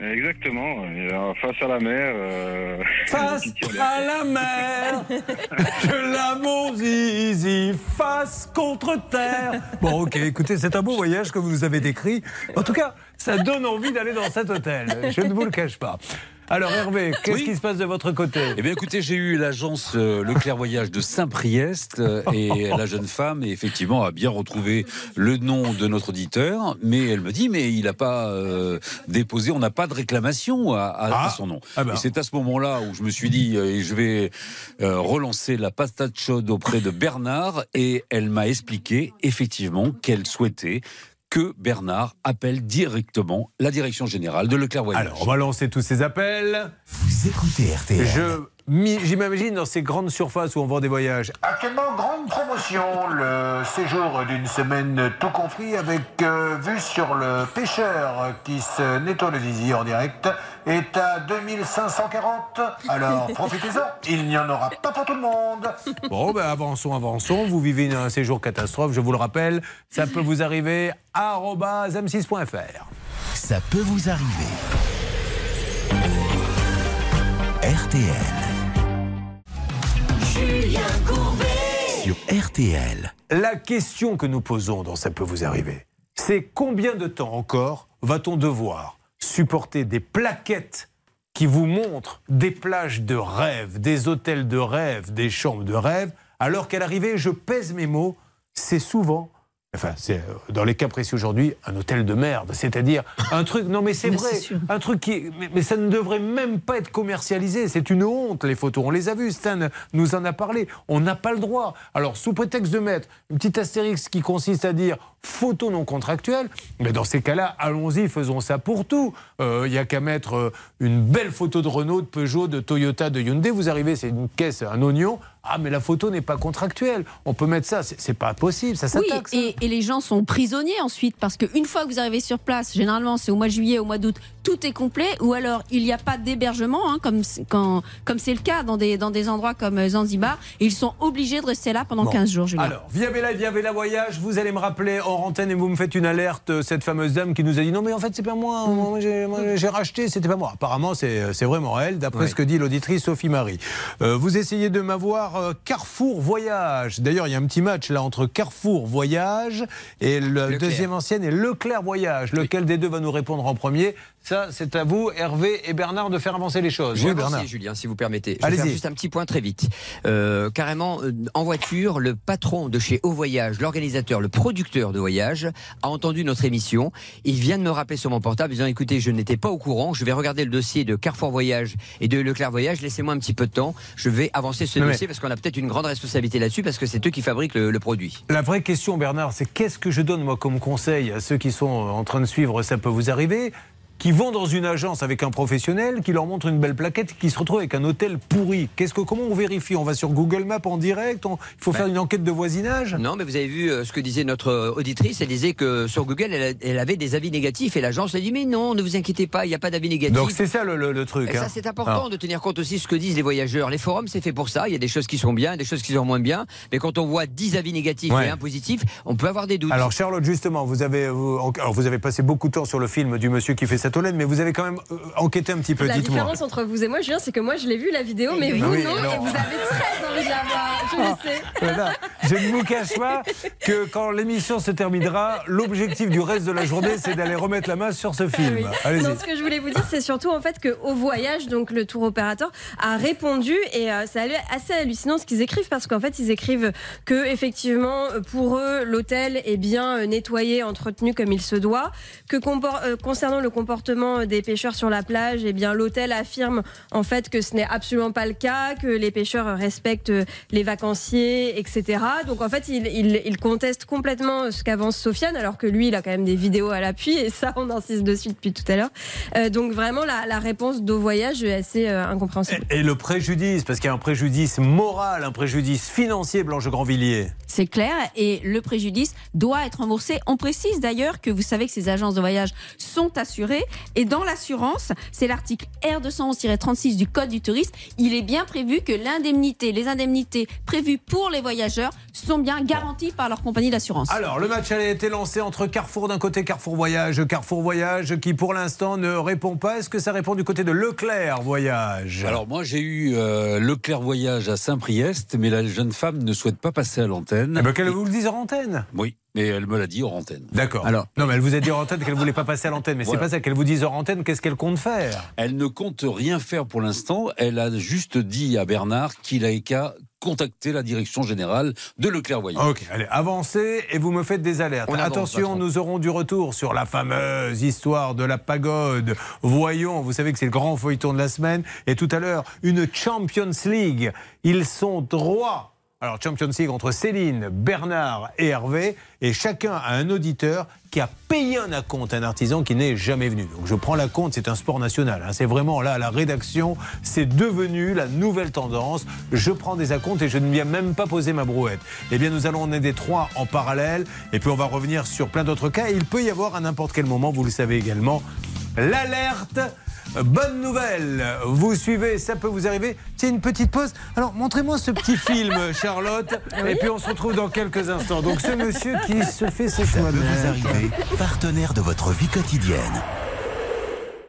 Exactement. Euh, face à la mer. euh, Face à la mer, je la mon zizi, face contre terre. Bon, ok, écoutez, c'est un beau voyage que vous nous avez décrit. En tout cas, ça donne envie d'aller dans cet hôtel, je ne vous le cache pas. Alors Hervé, qu'est-ce Oui. qui se passe de votre côté? Eh bien, écoutez, j'ai eu l'agence euh, Leclerc Voyage de Saint-Priest euh, et la jeune femme, et effectivement, a bien retrouvé le nom de notre auditeur, mais elle me dit, mais il n'a pas euh, déposé, on n'a pas de réclamation à, à- à Ah. son nom. Ah ben. Et c'est à ce moment-là où je me suis dit, je vais relancer la patate chaude auprès de Bernard, et elle m'a expliqué effectivement qu'elle souhaitait que Bernard appelle directement la direction générale de Leclerc Voyage. Alors, on va lancer tous ces appels. Vous écoutez RTL. Je J'imagine dans ces grandes surfaces où on vend des voyages. Actuellement, grande promotion, le séjour d'une semaine tout compris avec euh, vue sur le pêcheur qui se nettoie le zizi en direct est à 2540. Alors profitez-en, il n'y en aura pas pour tout le monde. Bon, ben avançons, avançons. Vous vivez un séjour catastrophe, je vous le rappelle. Ça peut vous arriver à arobase m6.fr. Ça peut vous arriver. RTL. Sur RTL. La question que nous posons dans Ça peut vous arriver, c'est combien de temps encore va-t-on devoir supporter des plaquettes qui vous montrent des plages de rêve, des hôtels de rêve, des chambres de rêve, alors qu'à l'arrivée, je pèse mes mots, c'est souvent, enfin, c'est euh, dans les cas précis aujourd'hui, un hôtel de merde. C'est-à-dire un truc, non mais c'est vrai, un truc qui. Mais, mais ça ne devrait même pas être commercialisé. C'est une honte, les photos. On les a vues, Stan nous en a parlé. On n'a pas le droit. Alors, sous prétexte de mettre une petite astérix qui consiste à dire photo non contractuelle, mais dans ces cas-là, allons-y, faisons ça pour tout. Euh, Il n'y a qu'à mettre euh, une belle photo de Renault, de Peugeot, de Toyota, de Hyundai. Vous arrivez, c'est une caisse, un oignon. Ah, mais la photo n'est pas contractuelle. On peut mettre ça. C'est pas possible. Ça Oui, s'attaque. ça. et, et les gens sont prisonniers ensuite parce qu'une fois que vous arrivez sur place, généralement c'est au mois de juillet, au mois d'août, tout est complet ou alors il n'y a pas d'hébergement, hein, comme c'est- quand- comme c'est le cas dans des, dans des endroits comme Zanzibar, et ils sont obligés de rester là pendant Bon. 15 jours. Julien. Alors, via Bella, via Bella Voyage, vous allez me rappeler en antenne et vous me faites une alerte, euh, cette fameuse dame qui nous a dit non mais en fait c'est pas moi, Mm. moi, j'ai- racheté, c'était pas moi. Apparemment c'est c'est vraiment elle, d'après Ouais. ce que dit l'auditrice Sophie Marie. Euh, vous essayez de m'avoir euh, Carrefour Voyage. D'ailleurs, il y a un petit match là entre Carrefour Voyage et le Leclerc. deuxième ancienne et Leclerc Voyage. Lequel des deux va nous répondre en premier? Ça, c'est à vous, Hervé et Bernard, de faire avancer les choses. Oui, Bernard. Julien, si vous permettez. Je vais Allez-y. faire juste un petit point très vite. Euh, carrément, euh, en voiture, le patron de chez Au Voyage, l'organisateur, le producteur de voyage, a entendu notre émission. Il vient de me rappeler sur mon portable, disant écoutez, je n'étais pas au courant. Je vais regarder le dossier de Carrefour Voyage et de Leclerc Voyage. Laissez-moi un petit peu de temps. Je vais avancer ce mais- dossier parce qu'on a peut-être une grande responsabilité là-dessus parce que c'est eux qui fabriquent le, le produit. La vraie question, Bernard, c'est qu'est-ce que je donne moi comme conseil à ceux qui sont en train de suivre Ça peut vous arriver qui vont dans une agence avec un professionnel, qui leur montre une belle plaquette, qui se retrouve avec un hôtel pourri. Qu'est-ce que comment on vérifie? On va sur Google Maps en direct? On- Il faut faire une enquête de voisinage? Non, mais vous avez vu euh, ce que disait notre euh, auditrice. Elle disait que sur Google, elle, avait des avis négatifs et l'agence a dit mais non, ne vous inquiétez pas, il n'y a pas d'avis négatifs. Donc c'est ça le, le- le truc. Et ça, hein. c'est important Alors, de tenir compte aussi de ce que disent les voyageurs. Les forums, c'est fait pour ça. Il y a des choses qui sont bien, des choses qui sont moins bien. Mais quand on voit 10 avis négatifs Ouais. et un positif, on peut avoir des doutes. Alors Charlotte, justement, vous avez, vous, alors, vous avez passé beaucoup de temps sur le film du monsieur qui fait sa mais vous avez quand même euh, enquêté un petit peu. La différence entre vous et moi, Julien, c'est que moi, je l'ai vu la vidéo, mais vous, Oui, non, alors. et vous avez très envie de la voir. Je Ah. le sais. Voilà. Je ne vous cache pas que quand l'émission se terminera, l'objectif du reste de la journée, c'est d'aller remettre la main sur ce film. Oui. Allez-y. Non, ce que je voulais vous dire, c'est surtout en fait qu'au voyage, donc le tour opérateur a répondu et euh, c'est assez hallucinant ce qu'ils écrivent parce qu'en fait ils écrivent que effectivement pour eux l'hôtel est bien euh, nettoyé, entretenu comme il se doit, que euh, concernant le comportement des pêcheurs sur la plage, eh bien l'hôtel affirme en fait que ce n'est absolument pas le cas, que les pêcheurs respectent les vacanciers, etc. Donc en fait il, il, il conteste complètement ce qu'avance Sofiane alors que lui il a quand même des vidéos à l'appui et ça on insiste dessus depuis tout à l'heure. Euh, donc vraiment la, la réponse d'au voyage est assez euh, incompréhensible. Et le préjudice, parce qu'il y a un préjudice moral, un préjudice financier, Blanche Grandvilliers. C'est clair et le préjudice doit être remboursé. On précise d'ailleurs que vous savez que ces agences de voyage sont assurées et dans l'assurance, c'est l'article R211-36 du Code du tourisme, il est bien prévu que l'indemnité, les indemnités prévues pour les voyageurs sont bien garanties par leur compagnie d'assurance. Alors, le match a été lancé entre Carrefour d'un côté, Carrefour Voyage, Carrefour Voyage qui pour l'instant ne répond pas. Est-ce que ça répond du côté de Leclerc Voyage? Alors moi j'ai eu euh, Leclerc Voyage à Saint-Priest, mais la jeune femme ne souhaite pas passer à l'antenne. Eh ben, qu'elle vous le dise en antenne? Oui, mais elle me l'a dit hors antenne. D'accord. Alors- non, mais elle vous a dit hors antenne qu'elle voulait pas passer à l'antenne, mais Voilà. c'est pas ça qu'elle vous dise hors antenne. Qu'est-ce qu'elle compte faire? Elle ne compte rien faire pour l'instant. Elle a juste dit à Bernard qu'il avait qu'à contacter la direction générale de Leclerc Voyage. Ok, allez, avancez et vous me faites des alertes. Avance, Attention, nous aurons du retour sur la fameuse histoire de la pagode. Voyons, vous savez que c'est le grand feuilleton de la semaine. Et tout à l'heure, une Champions League. Ils sont droits. Alors, Champions League entre Céline, Bernard et Hervé. Et chacun a un auditeur qui a payé un acompte à un artisan qui n'est jamais venu. Donc je prends la compte, c'est un sport national. hein. C'est vraiment là, la rédaction, c'est devenu la nouvelle tendance. Je prends des acomptes et je ne viens même pas poser ma brouette. Eh bien, nous allons en aider trois en parallèle. Et puis on va revenir sur plein d'autres cas. Et il peut y avoir à n'importe quel moment, vous le savez également, l'alerte. Bonne nouvelle, vous suivez, ça peut vous arriver. C'est une petite pause. Alors, montrez-moi ce petit film, Charlotte, et puis on se retrouve dans quelques instants. Donc, ce monsieur qui se fait ses Ça peut vous arriver, partenaire de votre vie quotidienne.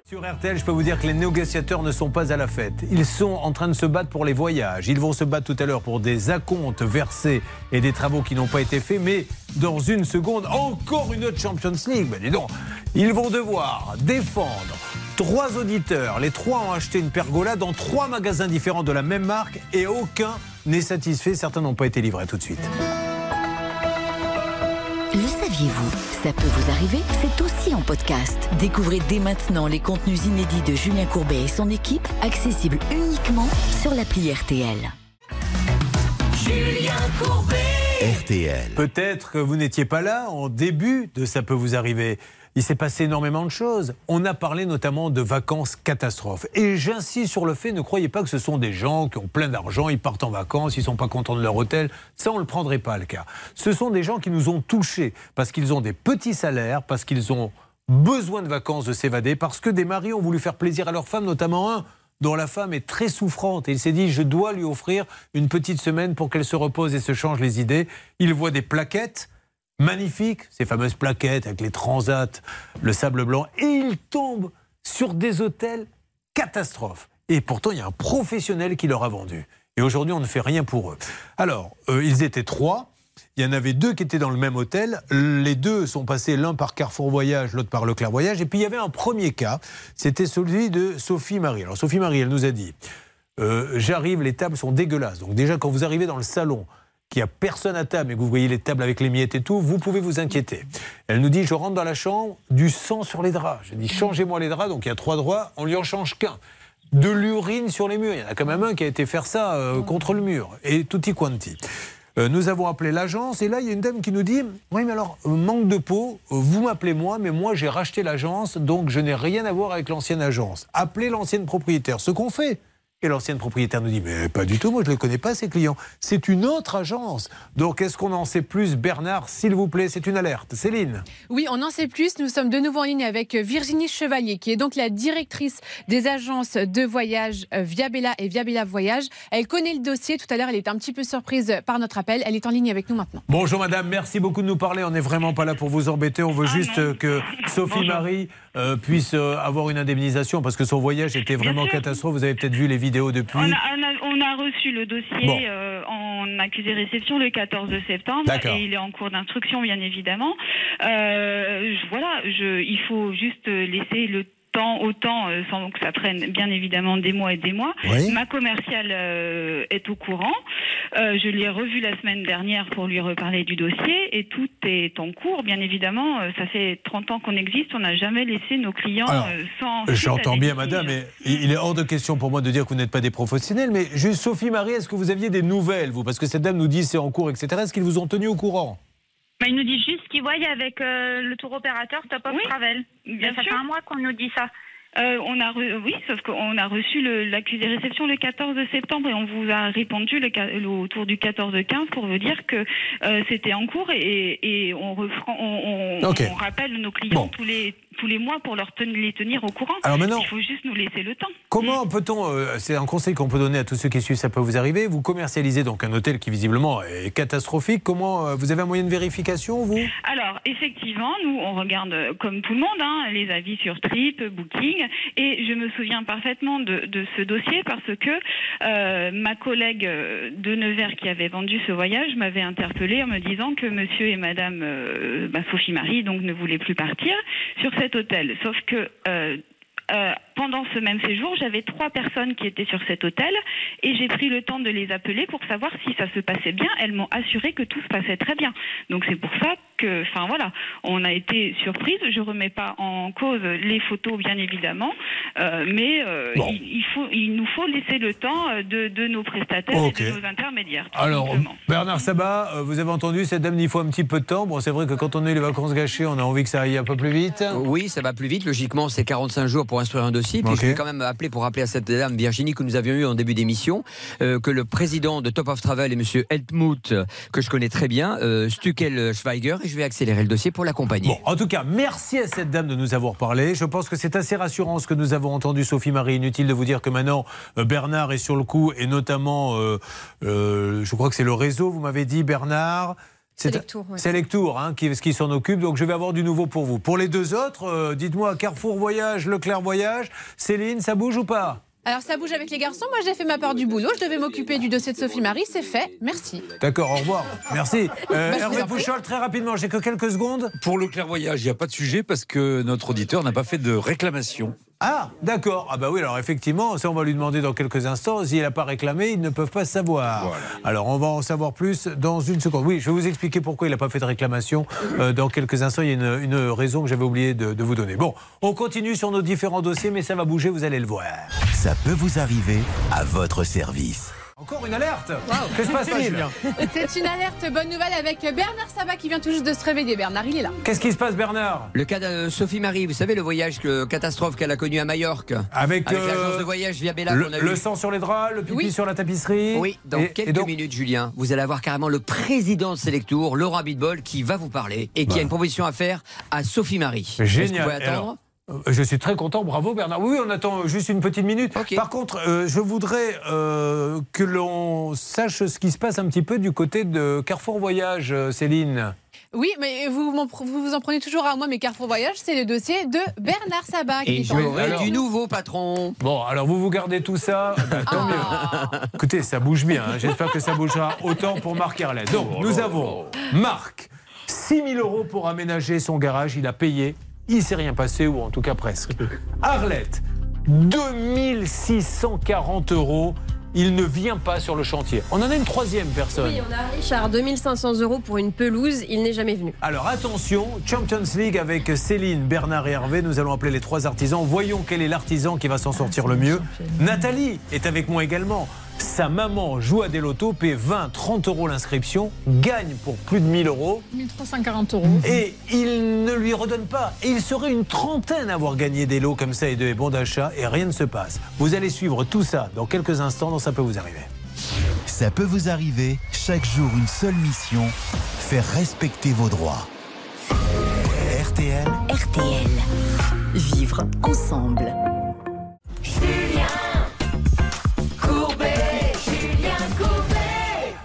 Sur RTL, je peux vous dire que les négociateurs ne sont pas à la fête. Ils sont en train de se battre pour les voyages. Ils vont se battre tout à l'heure pour des acomptes versés et des travaux qui n'ont pas été faits. Mais dans une seconde, encore une autre Champions League. Ben dis donc, ils vont devoir défendre trois auditeurs. Les trois ont acheté une pergola dans trois magasins différents de la même marque et aucun n'est satisfait. Certains n'ont pas été livrés. Tout de suite. Le saviez-vous? Ça peut vous arriver, c'est aussi en podcast. Découvrez dès maintenant les contenus inédits de Julien Courbet et son équipe, accessibles uniquement sur l'appli RTL. RTL. Peut-être que vous n'étiez pas là en début de Ça peut vous arriver. Il s'est passé énormément de choses. On a parlé notamment de vacances catastrophes. Et j'insiste sur le fait, ne croyez pas que ce sont des gens qui ont plein d'argent, ils partent en vacances, ils sont pas contents de leur hôtel. Ça, on ne le prendrait pas le cas. Ce sont des gens qui nous ont touchés parce qu'ils ont des petits salaires, parce qu'ils ont besoin de vacances, de s'évader, parce que des maris ont voulu faire plaisir à leur femme, notamment un dont la femme est très souffrante. Et il s'est dit, je dois lui offrir une petite semaine pour qu'elle se repose et se change les idées. Il voit des plaquettes magnifiques, ces fameuses plaquettes avec les transats, le sable blanc, et il tombe sur des hôtels catastrophes. Et pourtant, il y a un professionnel qui leur a vendu. Et aujourd'hui, on ne fait rien pour eux. Alors, euh, ils étaient trois. Il y en avait deux qui étaient dans le même hôtel. Les deux sont passés l'un par Carrefour Voyage, l'autre par Leclerc Voyage. Et puis il y avait un premier cas, c'était celui de Sophie Marie. Alors Sophie Marie, elle nous a dit euh, J'arrive, les tables sont dégueulasses. Donc déjà, quand vous arrivez dans le salon, qu'il n'y a personne à table et que vous voyez les tables avec les miettes et tout, vous pouvez vous inquiéter. Elle nous dit Je rentre dans la chambre, du sang sur les draps. Je dis Changez-moi les draps. Donc il y a trois draps, on lui en change qu'un de l'urine sur les murs. Il y en a quand même un qui a été faire ça euh, contre le mur. Et tutti quanti. Euh, nous avons appelé l'agence et là, il y a une dame qui nous dit Oui, mais alors, manque de peau, euh, vous m'appelez moi, mais moi, j'ai racheté l'agence, donc je n'ai rien à voir avec l'ancienne agence. Appelez l'ancienne propriétaire. Ce qu'on fait. Et l'ancienne propriétaire nous dit Mais pas du tout, moi je ne les connais pas, ces clients. C'est une autre agence. Donc est-ce qu'on en sait plus Bernard, s'il vous plaît? C'est une alerte. Céline? Oui, on en sait plus. Nous sommes de nouveau en ligne avec Virginie Chevalier, qui est donc la directrice des agences de voyage euh, Viabella et Viabella Voyage. Elle connaît le dossier. Tout à l'heure, elle était un petit peu surprise par notre appel. Elle est en ligne avec nous maintenant. Bonjour madame, merci beaucoup de nous parler. On n'est vraiment pas là pour vous embêter. On veut juste euh, que Sophie Marie euh, puisse euh, avoir une indemnisation parce que son voyage était vraiment catastrophe. Vous avez peut-être vu les vidéos depuis. On a, on a- on a reçu le dossier Bon. euh, en accusé-réception le 14 septembre et il est en cours d'instruction, bien évidemment. Euh, je- voilà, je, il faut juste laisser le temps au temps euh, sans que ça prenne bien évidemment des mois et des mois. Oui. Ma commerciale euh, est au courant. Euh, je l'ai revu la semaine dernière pour lui reparler du dossier et tout est en cours. Bien évidemment, euh, ça fait 30 ans qu'on existe, on n'a jamais laissé nos clients Alors, sans. J'entends bien, madame, mais il est hors de question pour moi de dire que vous n'êtes pas des professionnels. Mais juste, Sophie Marie, est-ce que vous aviez des nouvelles, vous? Parce que cette dame nous dit c'est en cours, etc. Est-ce qu'ils vous ont tenu au courant? Bah, il nous dit juste qu'il voit avec euh, le tour opérateur Top of Travel. bien ça sûr. fait un mois qu'on nous dit ça. Euh, on a re- oui, sauf qu'on a reçu le- l'accusé réception le 14 septembre et on vous a répondu le, ca- le- autour du 14-15 pour vous dire que euh, c'était en cours et, et on, refra- on, on- Ok. on rappelle nos clients tous les tous les mois pour leur ten- les tenir au courant. Alors maintenant- il faut juste nous laisser le temps. Comment peut-on, euh, c'est un conseil qu'on peut donner à tous ceux qui suivent, ça peut vous arriver, vous commercialisez donc un hôtel qui visiblement est catastrophique. Comment euh, vous avez un moyen de vérification, vous? Alors, effectivement, nous, on regarde euh, comme tout le monde hein, les avis sur Trip, Booking, et je me souviens parfaitement de, de ce dossier parce que euh, ma collègue de Nevers qui avait vendu ce voyage m'avait interpellée en me disant que monsieur et madame bah, Sophie Marie donc ne voulaient plus partir sur cet hôtel. Sauf que euh, euh, pendant ce même séjour, j'avais trois personnes qui étaient sur cet hôtel et j'ai pris le temps de les appeler pour savoir si ça se passait bien. Elles m'ont assuré que tout se passait très bien. Donc c'est pour ça que, enfin voilà, on a été surprise. Je remets pas en cause les photos, bien évidemment, euh, mais euh, Bon. il, il faut, il nous faut laisser le temps euh, de, de nos prestataires et de nos intermédiaires. Alors, simplement. Bernard Sabat, vous avez entendu, cette dame, il faut un petit peu de temps. Bon, c'est vrai que quand on a eu les vacances gâchées, on a envie que ça aille un peu plus vite. Oui, ça va plus vite. Logiquement, c'est 45 jours pour instruire un dossier. Puis Ok. je vais quand même appeler pour rappeler à cette dame Virginie que nous avions eu en début d'émission euh, que le président de Top of Travel est Monsieur Helmut, que je connais très bien, euh, Stuckel Schweiger, et je vais accélérer le dossier pour l'accompagner. Bon, en tout cas, merci à cette dame de nous avoir parlé. Je pense que c'est assez rassurant ce que nous avons entendu, Sophie Marie. Inutile de vous dire que maintenant, euh, Bernard est sur le coup, et notamment, euh, euh, je crois que c'est le réseau, vous m'avez dit, Bernard. C'est- Selectour, ouais. Selectour, hein, qui, qui s'en occupe. Donc je vais avoir du nouveau pour vous. Pour les deux autres, euh, dites-moi, Carrefour Voyage, Leclerc Voyage, Céline, ça bouge ou pas? Alors ça bouge avec les garçons. Moi j'ai fait ma part du boulot. Je devais m'occuper du dossier de Sophie Marie. C'est fait. Merci. D'accord, au revoir. Merci. Euh, Bah, je vous Hervé. Pouchol, très rapidement, j'ai que quelques secondes. Pour le clairvoyage, il n'y a pas de sujet parce que notre auditeur n'a pas fait de réclamation. Ah, d'accord. Ah bah oui, alors effectivement, ça on va lui demander dans quelques instants. S'il n'a pas réclamé, ils ne peuvent pas savoir. Alors on va en savoir plus dans une seconde. Oui, je vais vous expliquer pourquoi il n'a pas fait de réclamation euh, dans quelques instants. Il y a une, une raison que j'avais oublié de, de vous donner. Bon, on continue sur nos différents dossiers, mais ça va bouger, vous allez le voir. Ça peut vous arriver à votre service. Encore une alerte Que se passe-t-il C'est une alerte bonne nouvelle avec Bernard Sabat qui vient tout juste de se réveiller. Bernard, il est là. Qu'est-ce qui se passe, Bernard? Le cas de Sophie Marie, vous savez le voyage que, catastrophe qu'elle a connu à Majorque Avec, euh, l'agence de voyage via Bella le, qu'on a le sang sur les draps, le pipi Oui. sur la tapisserie. Oui, dans Et- et quelques donc- minutes, Julien, vous allez avoir carrément le président de Selectour, Laurent Bitbol, qui va vous parler et qui a une proposition à faire à Sophie Marie. Vous Génial. pouvez Et attendre? Alors, je suis très content, bravo Bernard. Oui, on attend juste une petite minute. Par contre, euh, je voudrais euh, que l'on sache ce qui se passe un petit peu du côté de Carrefour Voyage, euh, Céline. Oui, mais vous, vous vous en prenez toujours à moi, mes Carrefour Voyage, c'est le dossier de Bernard Sabat. qui Et j'aurai alors- du nouveau patron. Bon, alors vous vous gardez tout ça, bah, tant mieux. Écoutez, ça bouge bien. hein. J'espère que ça bougera autant pour Marc Arlette. Donc, nous avons Marc, 6 000 euros pour aménager son garage. Il a payé. Il s'est rien passé, ou en tout cas presque. Arlette, 2640 euros. Il ne vient pas sur le chantier. On en a une troisième personne. Oui, on a Richard, 2500 euros pour une pelouse. Il n'est jamais venu. Alors attention, Champions League avec Céline, Bernard et Hervé. Nous allons appeler les trois artisans. Voyons quel est l'artisan qui va s'en sortir le mieux. Nathalie est avec moi également. Sa maman joue à des lotos, paie 20, 30 euros l'inscription, gagne pour plus de 1000 euros 1340 euros. et il ne lui redonne pas. Et il serait une trentaine à avoir gagné des lots comme ça et des bons d'achat et rien ne se passe. Vous allez suivre tout ça dans quelques instants dans Ça peut vous arriver. Ça peut vous arriver, chaque jour une seule mission, faire respecter vos droits. RTL, RTL. Vivre ensemble.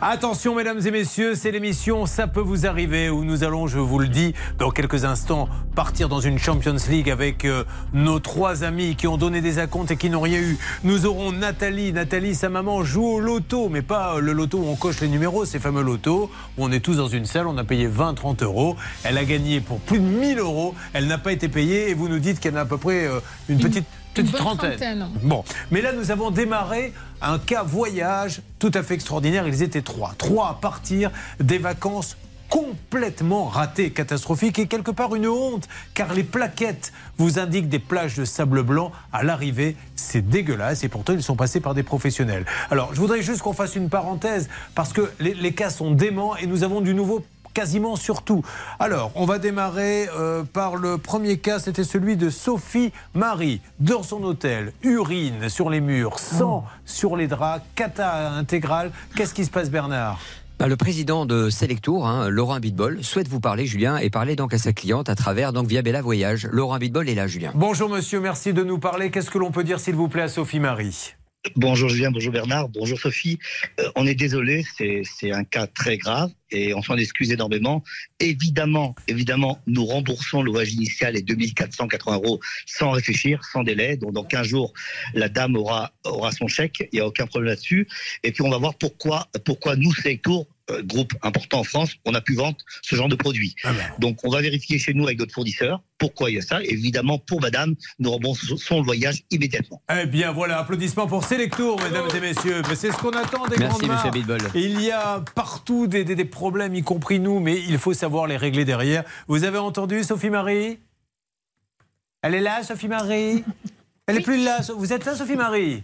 Attention mesdames et messieurs, c'est l'émission Ça peut vous arriver où nous allons, je vous le dis, dans quelques instants partir dans une Champions League avec euh, nos trois amis qui ont donné des acomptes et qui n'ont rien eu. Nous aurons Nathalie. Nathalie, sa maman joue au loto, mais pas euh, le loto où on coche les numéros, ces fameux lotos où on est tous dans une salle, on a payé 20-30 euros. Elle a gagné pour plus de 1000 euros. Elle n'a pas été payée et vous nous dites qu'elle a à peu près euh, une petite... bonne trentaine. trentaine. Bon, mais là nous avons démarré un cas voyage tout à fait extraordinaire. Ils étaient trois. Trois à partir des vacances complètement ratées, catastrophiques et quelque part une honte car les plaquettes vous indiquent des plages de sable blanc à l'arrivée. C'est dégueulasse et pourtant ils sont passés par des professionnels. Alors je voudrais juste qu'on fasse une parenthèse parce que les, les cas sont déments et nous avons du nouveau quasiment sur tout. Alors, on va démarrer euh, par le premier cas, c'était celui de Sophie Marie. Dans son hôtel, urine sur les murs, sang sur les draps, cata intégrale. Qu'est-ce qui se passe, Bernard? Bah, le président de Selectour, hein, Laurent Bitbol, souhaite vous parler, Julien, et parler donc à sa cliente à travers donc Via Bella Voyage. Laurent Bitbol est là, Julien. Bonjour monsieur, merci de nous parler. Qu'est-ce que l'on peut dire s'il vous plaît à Sophie Marie? Bonjour Julien, bonjour Bernard, bonjour Sophie. Euh, on est désolé, c'est un cas très grave et on s'en excuse énormément. Évidemment, évidemment, nous remboursons le voyage initial et 2480 euros sans réfléchir, sans délai. Donc dans 15 jours, la dame aura, aura son chèque, il n'y a aucun problème là-dessus. Et puis on va voir pourquoi, pourquoi nous, Selectour, euh, groupe important en France, on a pu vendre ce genre de produit. Donc on va vérifier chez nous avec d'autres fournisseurs pourquoi il y a ça. Évidemment, pour madame, nous remboursons le voyage immédiatement. Eh bien voilà, applaudissements pour Selectour, mesdames et messieurs. Ben, C'est ce qu'on attend des Merci, grandes monsieur marques. Il y a partout des, des- des problèmes, y compris nous, mais il faut savoir les régler derrière. Vous avez entendu, Sophie Marie? Elle est là, Sophie Marie? Elle est plus là. Vous êtes là, Sophie Marie?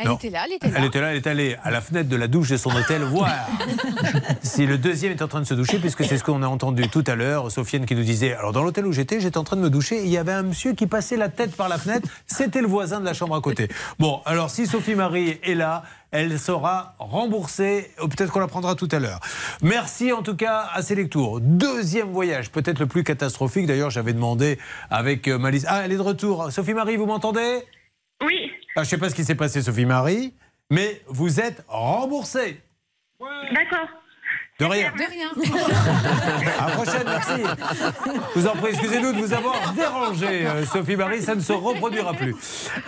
Elle Non. était là, elle était là. Elle était là, elle est allée à la fenêtre de la douche de son hôtel voir si le deuxième est en train de se doucher, puisque c'est ce qu'on a entendu tout à l'heure. Sofiane qui nous disait Alors, dans l'hôtel où j'étais, j'étais en train de me doucher et il y avait un monsieur qui passait la tête par la fenêtre. C'était le voisin de la chambre à côté. Bon, alors si Sophie Marie est là, elle sera remboursée. Ou Peut-être qu'on la prendra tout à l'heure. Merci en tout cas à Selectour. Deuxième voyage, peut-être le plus catastrophique. D'ailleurs, j'avais demandé avec euh, Malice. Ah, elle est de retour. Sophie Marie, vous m'entendez? Oui, ah, je ne sais pas ce qui s'est passé, Sophie Marie, mais vous êtes remboursée. d'accord. De rien. De rien. À la prochaine, merci. Je vous en prie, excusez-nous de vous avoir dérangé, euh, Sophie Marie, ça ne se reproduira plus.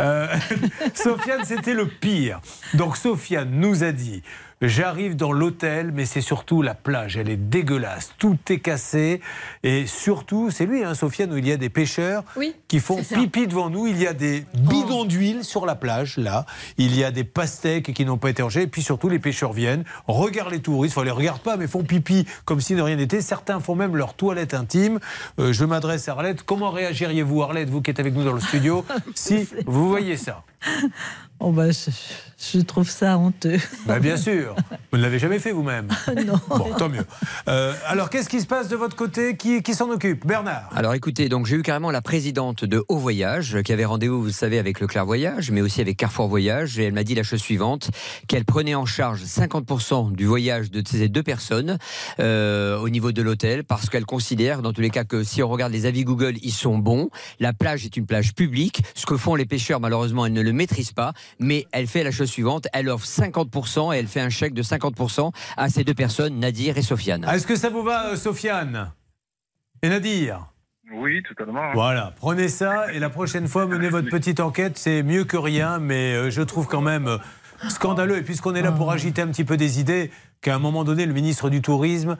Euh, Sofiane, c'était le pire. Donc, Sofiane nous a dit J'arrive dans l'hôtel, mais c'est surtout la plage. Elle est dégueulasse. Tout est cassé. Et surtout, c'est lui, hein, Sofiane, où il y a des pêcheurs Oui, qui font pipi devant nous. Il y a des bidons d'huile sur la plage, là. Il y a des pastèques qui n'ont pas été rangés. Et puis surtout, les pêcheurs viennent, regardent les touristes. Enfin, ils les regardent pas, mais font pipi comme si de rien n'était. Certains font même leur toilette intime. Euh, je m'adresse à Arlette. Comment réagiriez-vous, Arlette, vous qui êtes avec nous dans le studio, si vous voyez ça? Oh bah, je, trouve ça honteux. Bah, Bien sûr. Vous ne l'avez jamais fait vous-même. Non. Bon, tant mieux. Euh, alors, qu'est-ce qui se passe de votre côté? Qui, qui s'en occupe? Bernard Alors écoutez, donc j'ai eu carrément la présidente de Haut Voyage qui avait rendez-vous, vous le savez, avec Leclerc Voyage, mais aussi avec Carrefour Voyage, et elle m'a dit la chose suivante qu'elle prenait en charge 50% du voyage de ces deux personnes euh, au niveau de l'hôtel, parce qu'elle considère, dans tous les cas, que si on regarde les avis Google, ils sont bons. La plage est une plage publique. Ce que font les pêcheurs, malheureusement, elle ne le maîtrise pas, mais elle fait la chose suivante. Elle offre 50% et elle fait un chèque de 50% à ces deux personnes, Nadir et Sofiane. Est-ce que ça vous va, euh, Sofiane Et Nadir? Oui, totalement. Voilà, prenez ça et la prochaine fois, menez votre petite enquête. C'est mieux que rien, mais euh, je trouve quand même euh, scandaleux. Et puisqu'on est là pour agiter un petit peu des idées, qu'à un moment donné, le ministre du Tourisme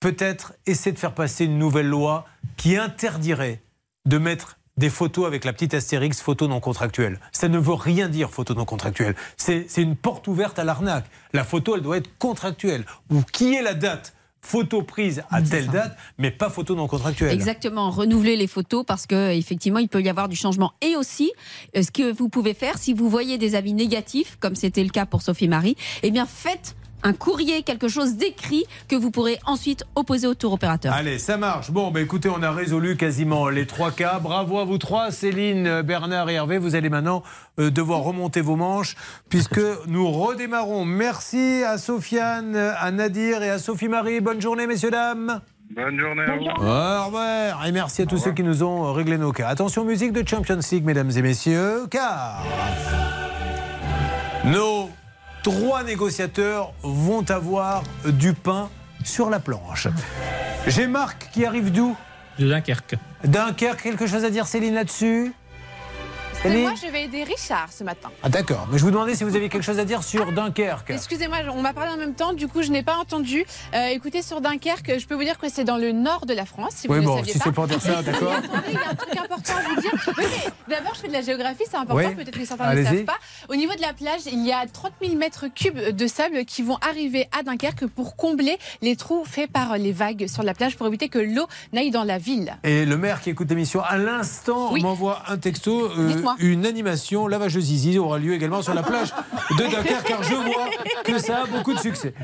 peut-être essaie de faire passer une nouvelle loi qui interdirait de mettre des photos avec la petite astérix, photo non contractuelle. Ça ne veut rien dire, photo non contractuelle. C'est c'est une porte ouverte à l'arnaque. La photo, elle doit être contractuelle. Ou qui est la date? Photo prise à telle date, mais pas photo non contractuelle. Exactement, renouveler les photos parce que effectivement il peut y avoir du changement. Et aussi, euh, ce que vous pouvez faire, si vous voyez des avis négatifs, comme c'était le cas pour Sophie Marie, eh bien faites un courrier, quelque chose d'écrit que vous pourrez ensuite opposer au tour opérateur. Allez, ça marche. Bon, bah écoutez, on a résolu quasiment les trois cas. Bravo à vous trois, Céline, euh, Bernard et Hervé. Vous allez maintenant euh, devoir remonter vos manches puisque nous redémarrons. Merci à Sofiane, à Nadir et à Sophie Marie. Bonne journée, messieurs, dames. Bonne journée à vous. Au revoir. Et merci à tous ceux qui nous ont réglé nos cas. Attention, musique de Champions League, mesdames et messieurs, car nos trois négociateurs vont avoir du pain sur la planche. J'ai Marc qui arrive d'où? De Dunkerque. Dunkerque, quelque chose à dire Céline là-dessus? Moi, je vais aider Richard ce matin. Ah d'accord, mais je vous demandais si vous aviez quelque chose à dire sur Dunkerque. Excusez-moi, on m'a parlé en même temps, du coup je n'ai pas entendu. Euh, écoutez, sur Dunkerque, je peux vous dire que c'est dans le nord de la France, si Oui, ne bon, saviez si pas. c'est pour dire ça, d'accord. attendez, Il y a un truc important à vous dire. Oui, mais D'abord, je fais de la géographie, c'est important, Oui. peut-être que certains ne savent pas. Au niveau de la plage, il y a 30 000 mètres cubes de sable qui vont arriver à Dunkerque pour combler les trous faits par les vagues sur la plage pour éviter que l'eau n'aille dans la ville. Et le maire qui écoute l'émission à l'instant Oui. m'envoie un texto. euh, Dites-moi. Une animation lavageuse zizi aura lieu également sur la plage de Dunkerque, car je vois que ça a beaucoup de succès.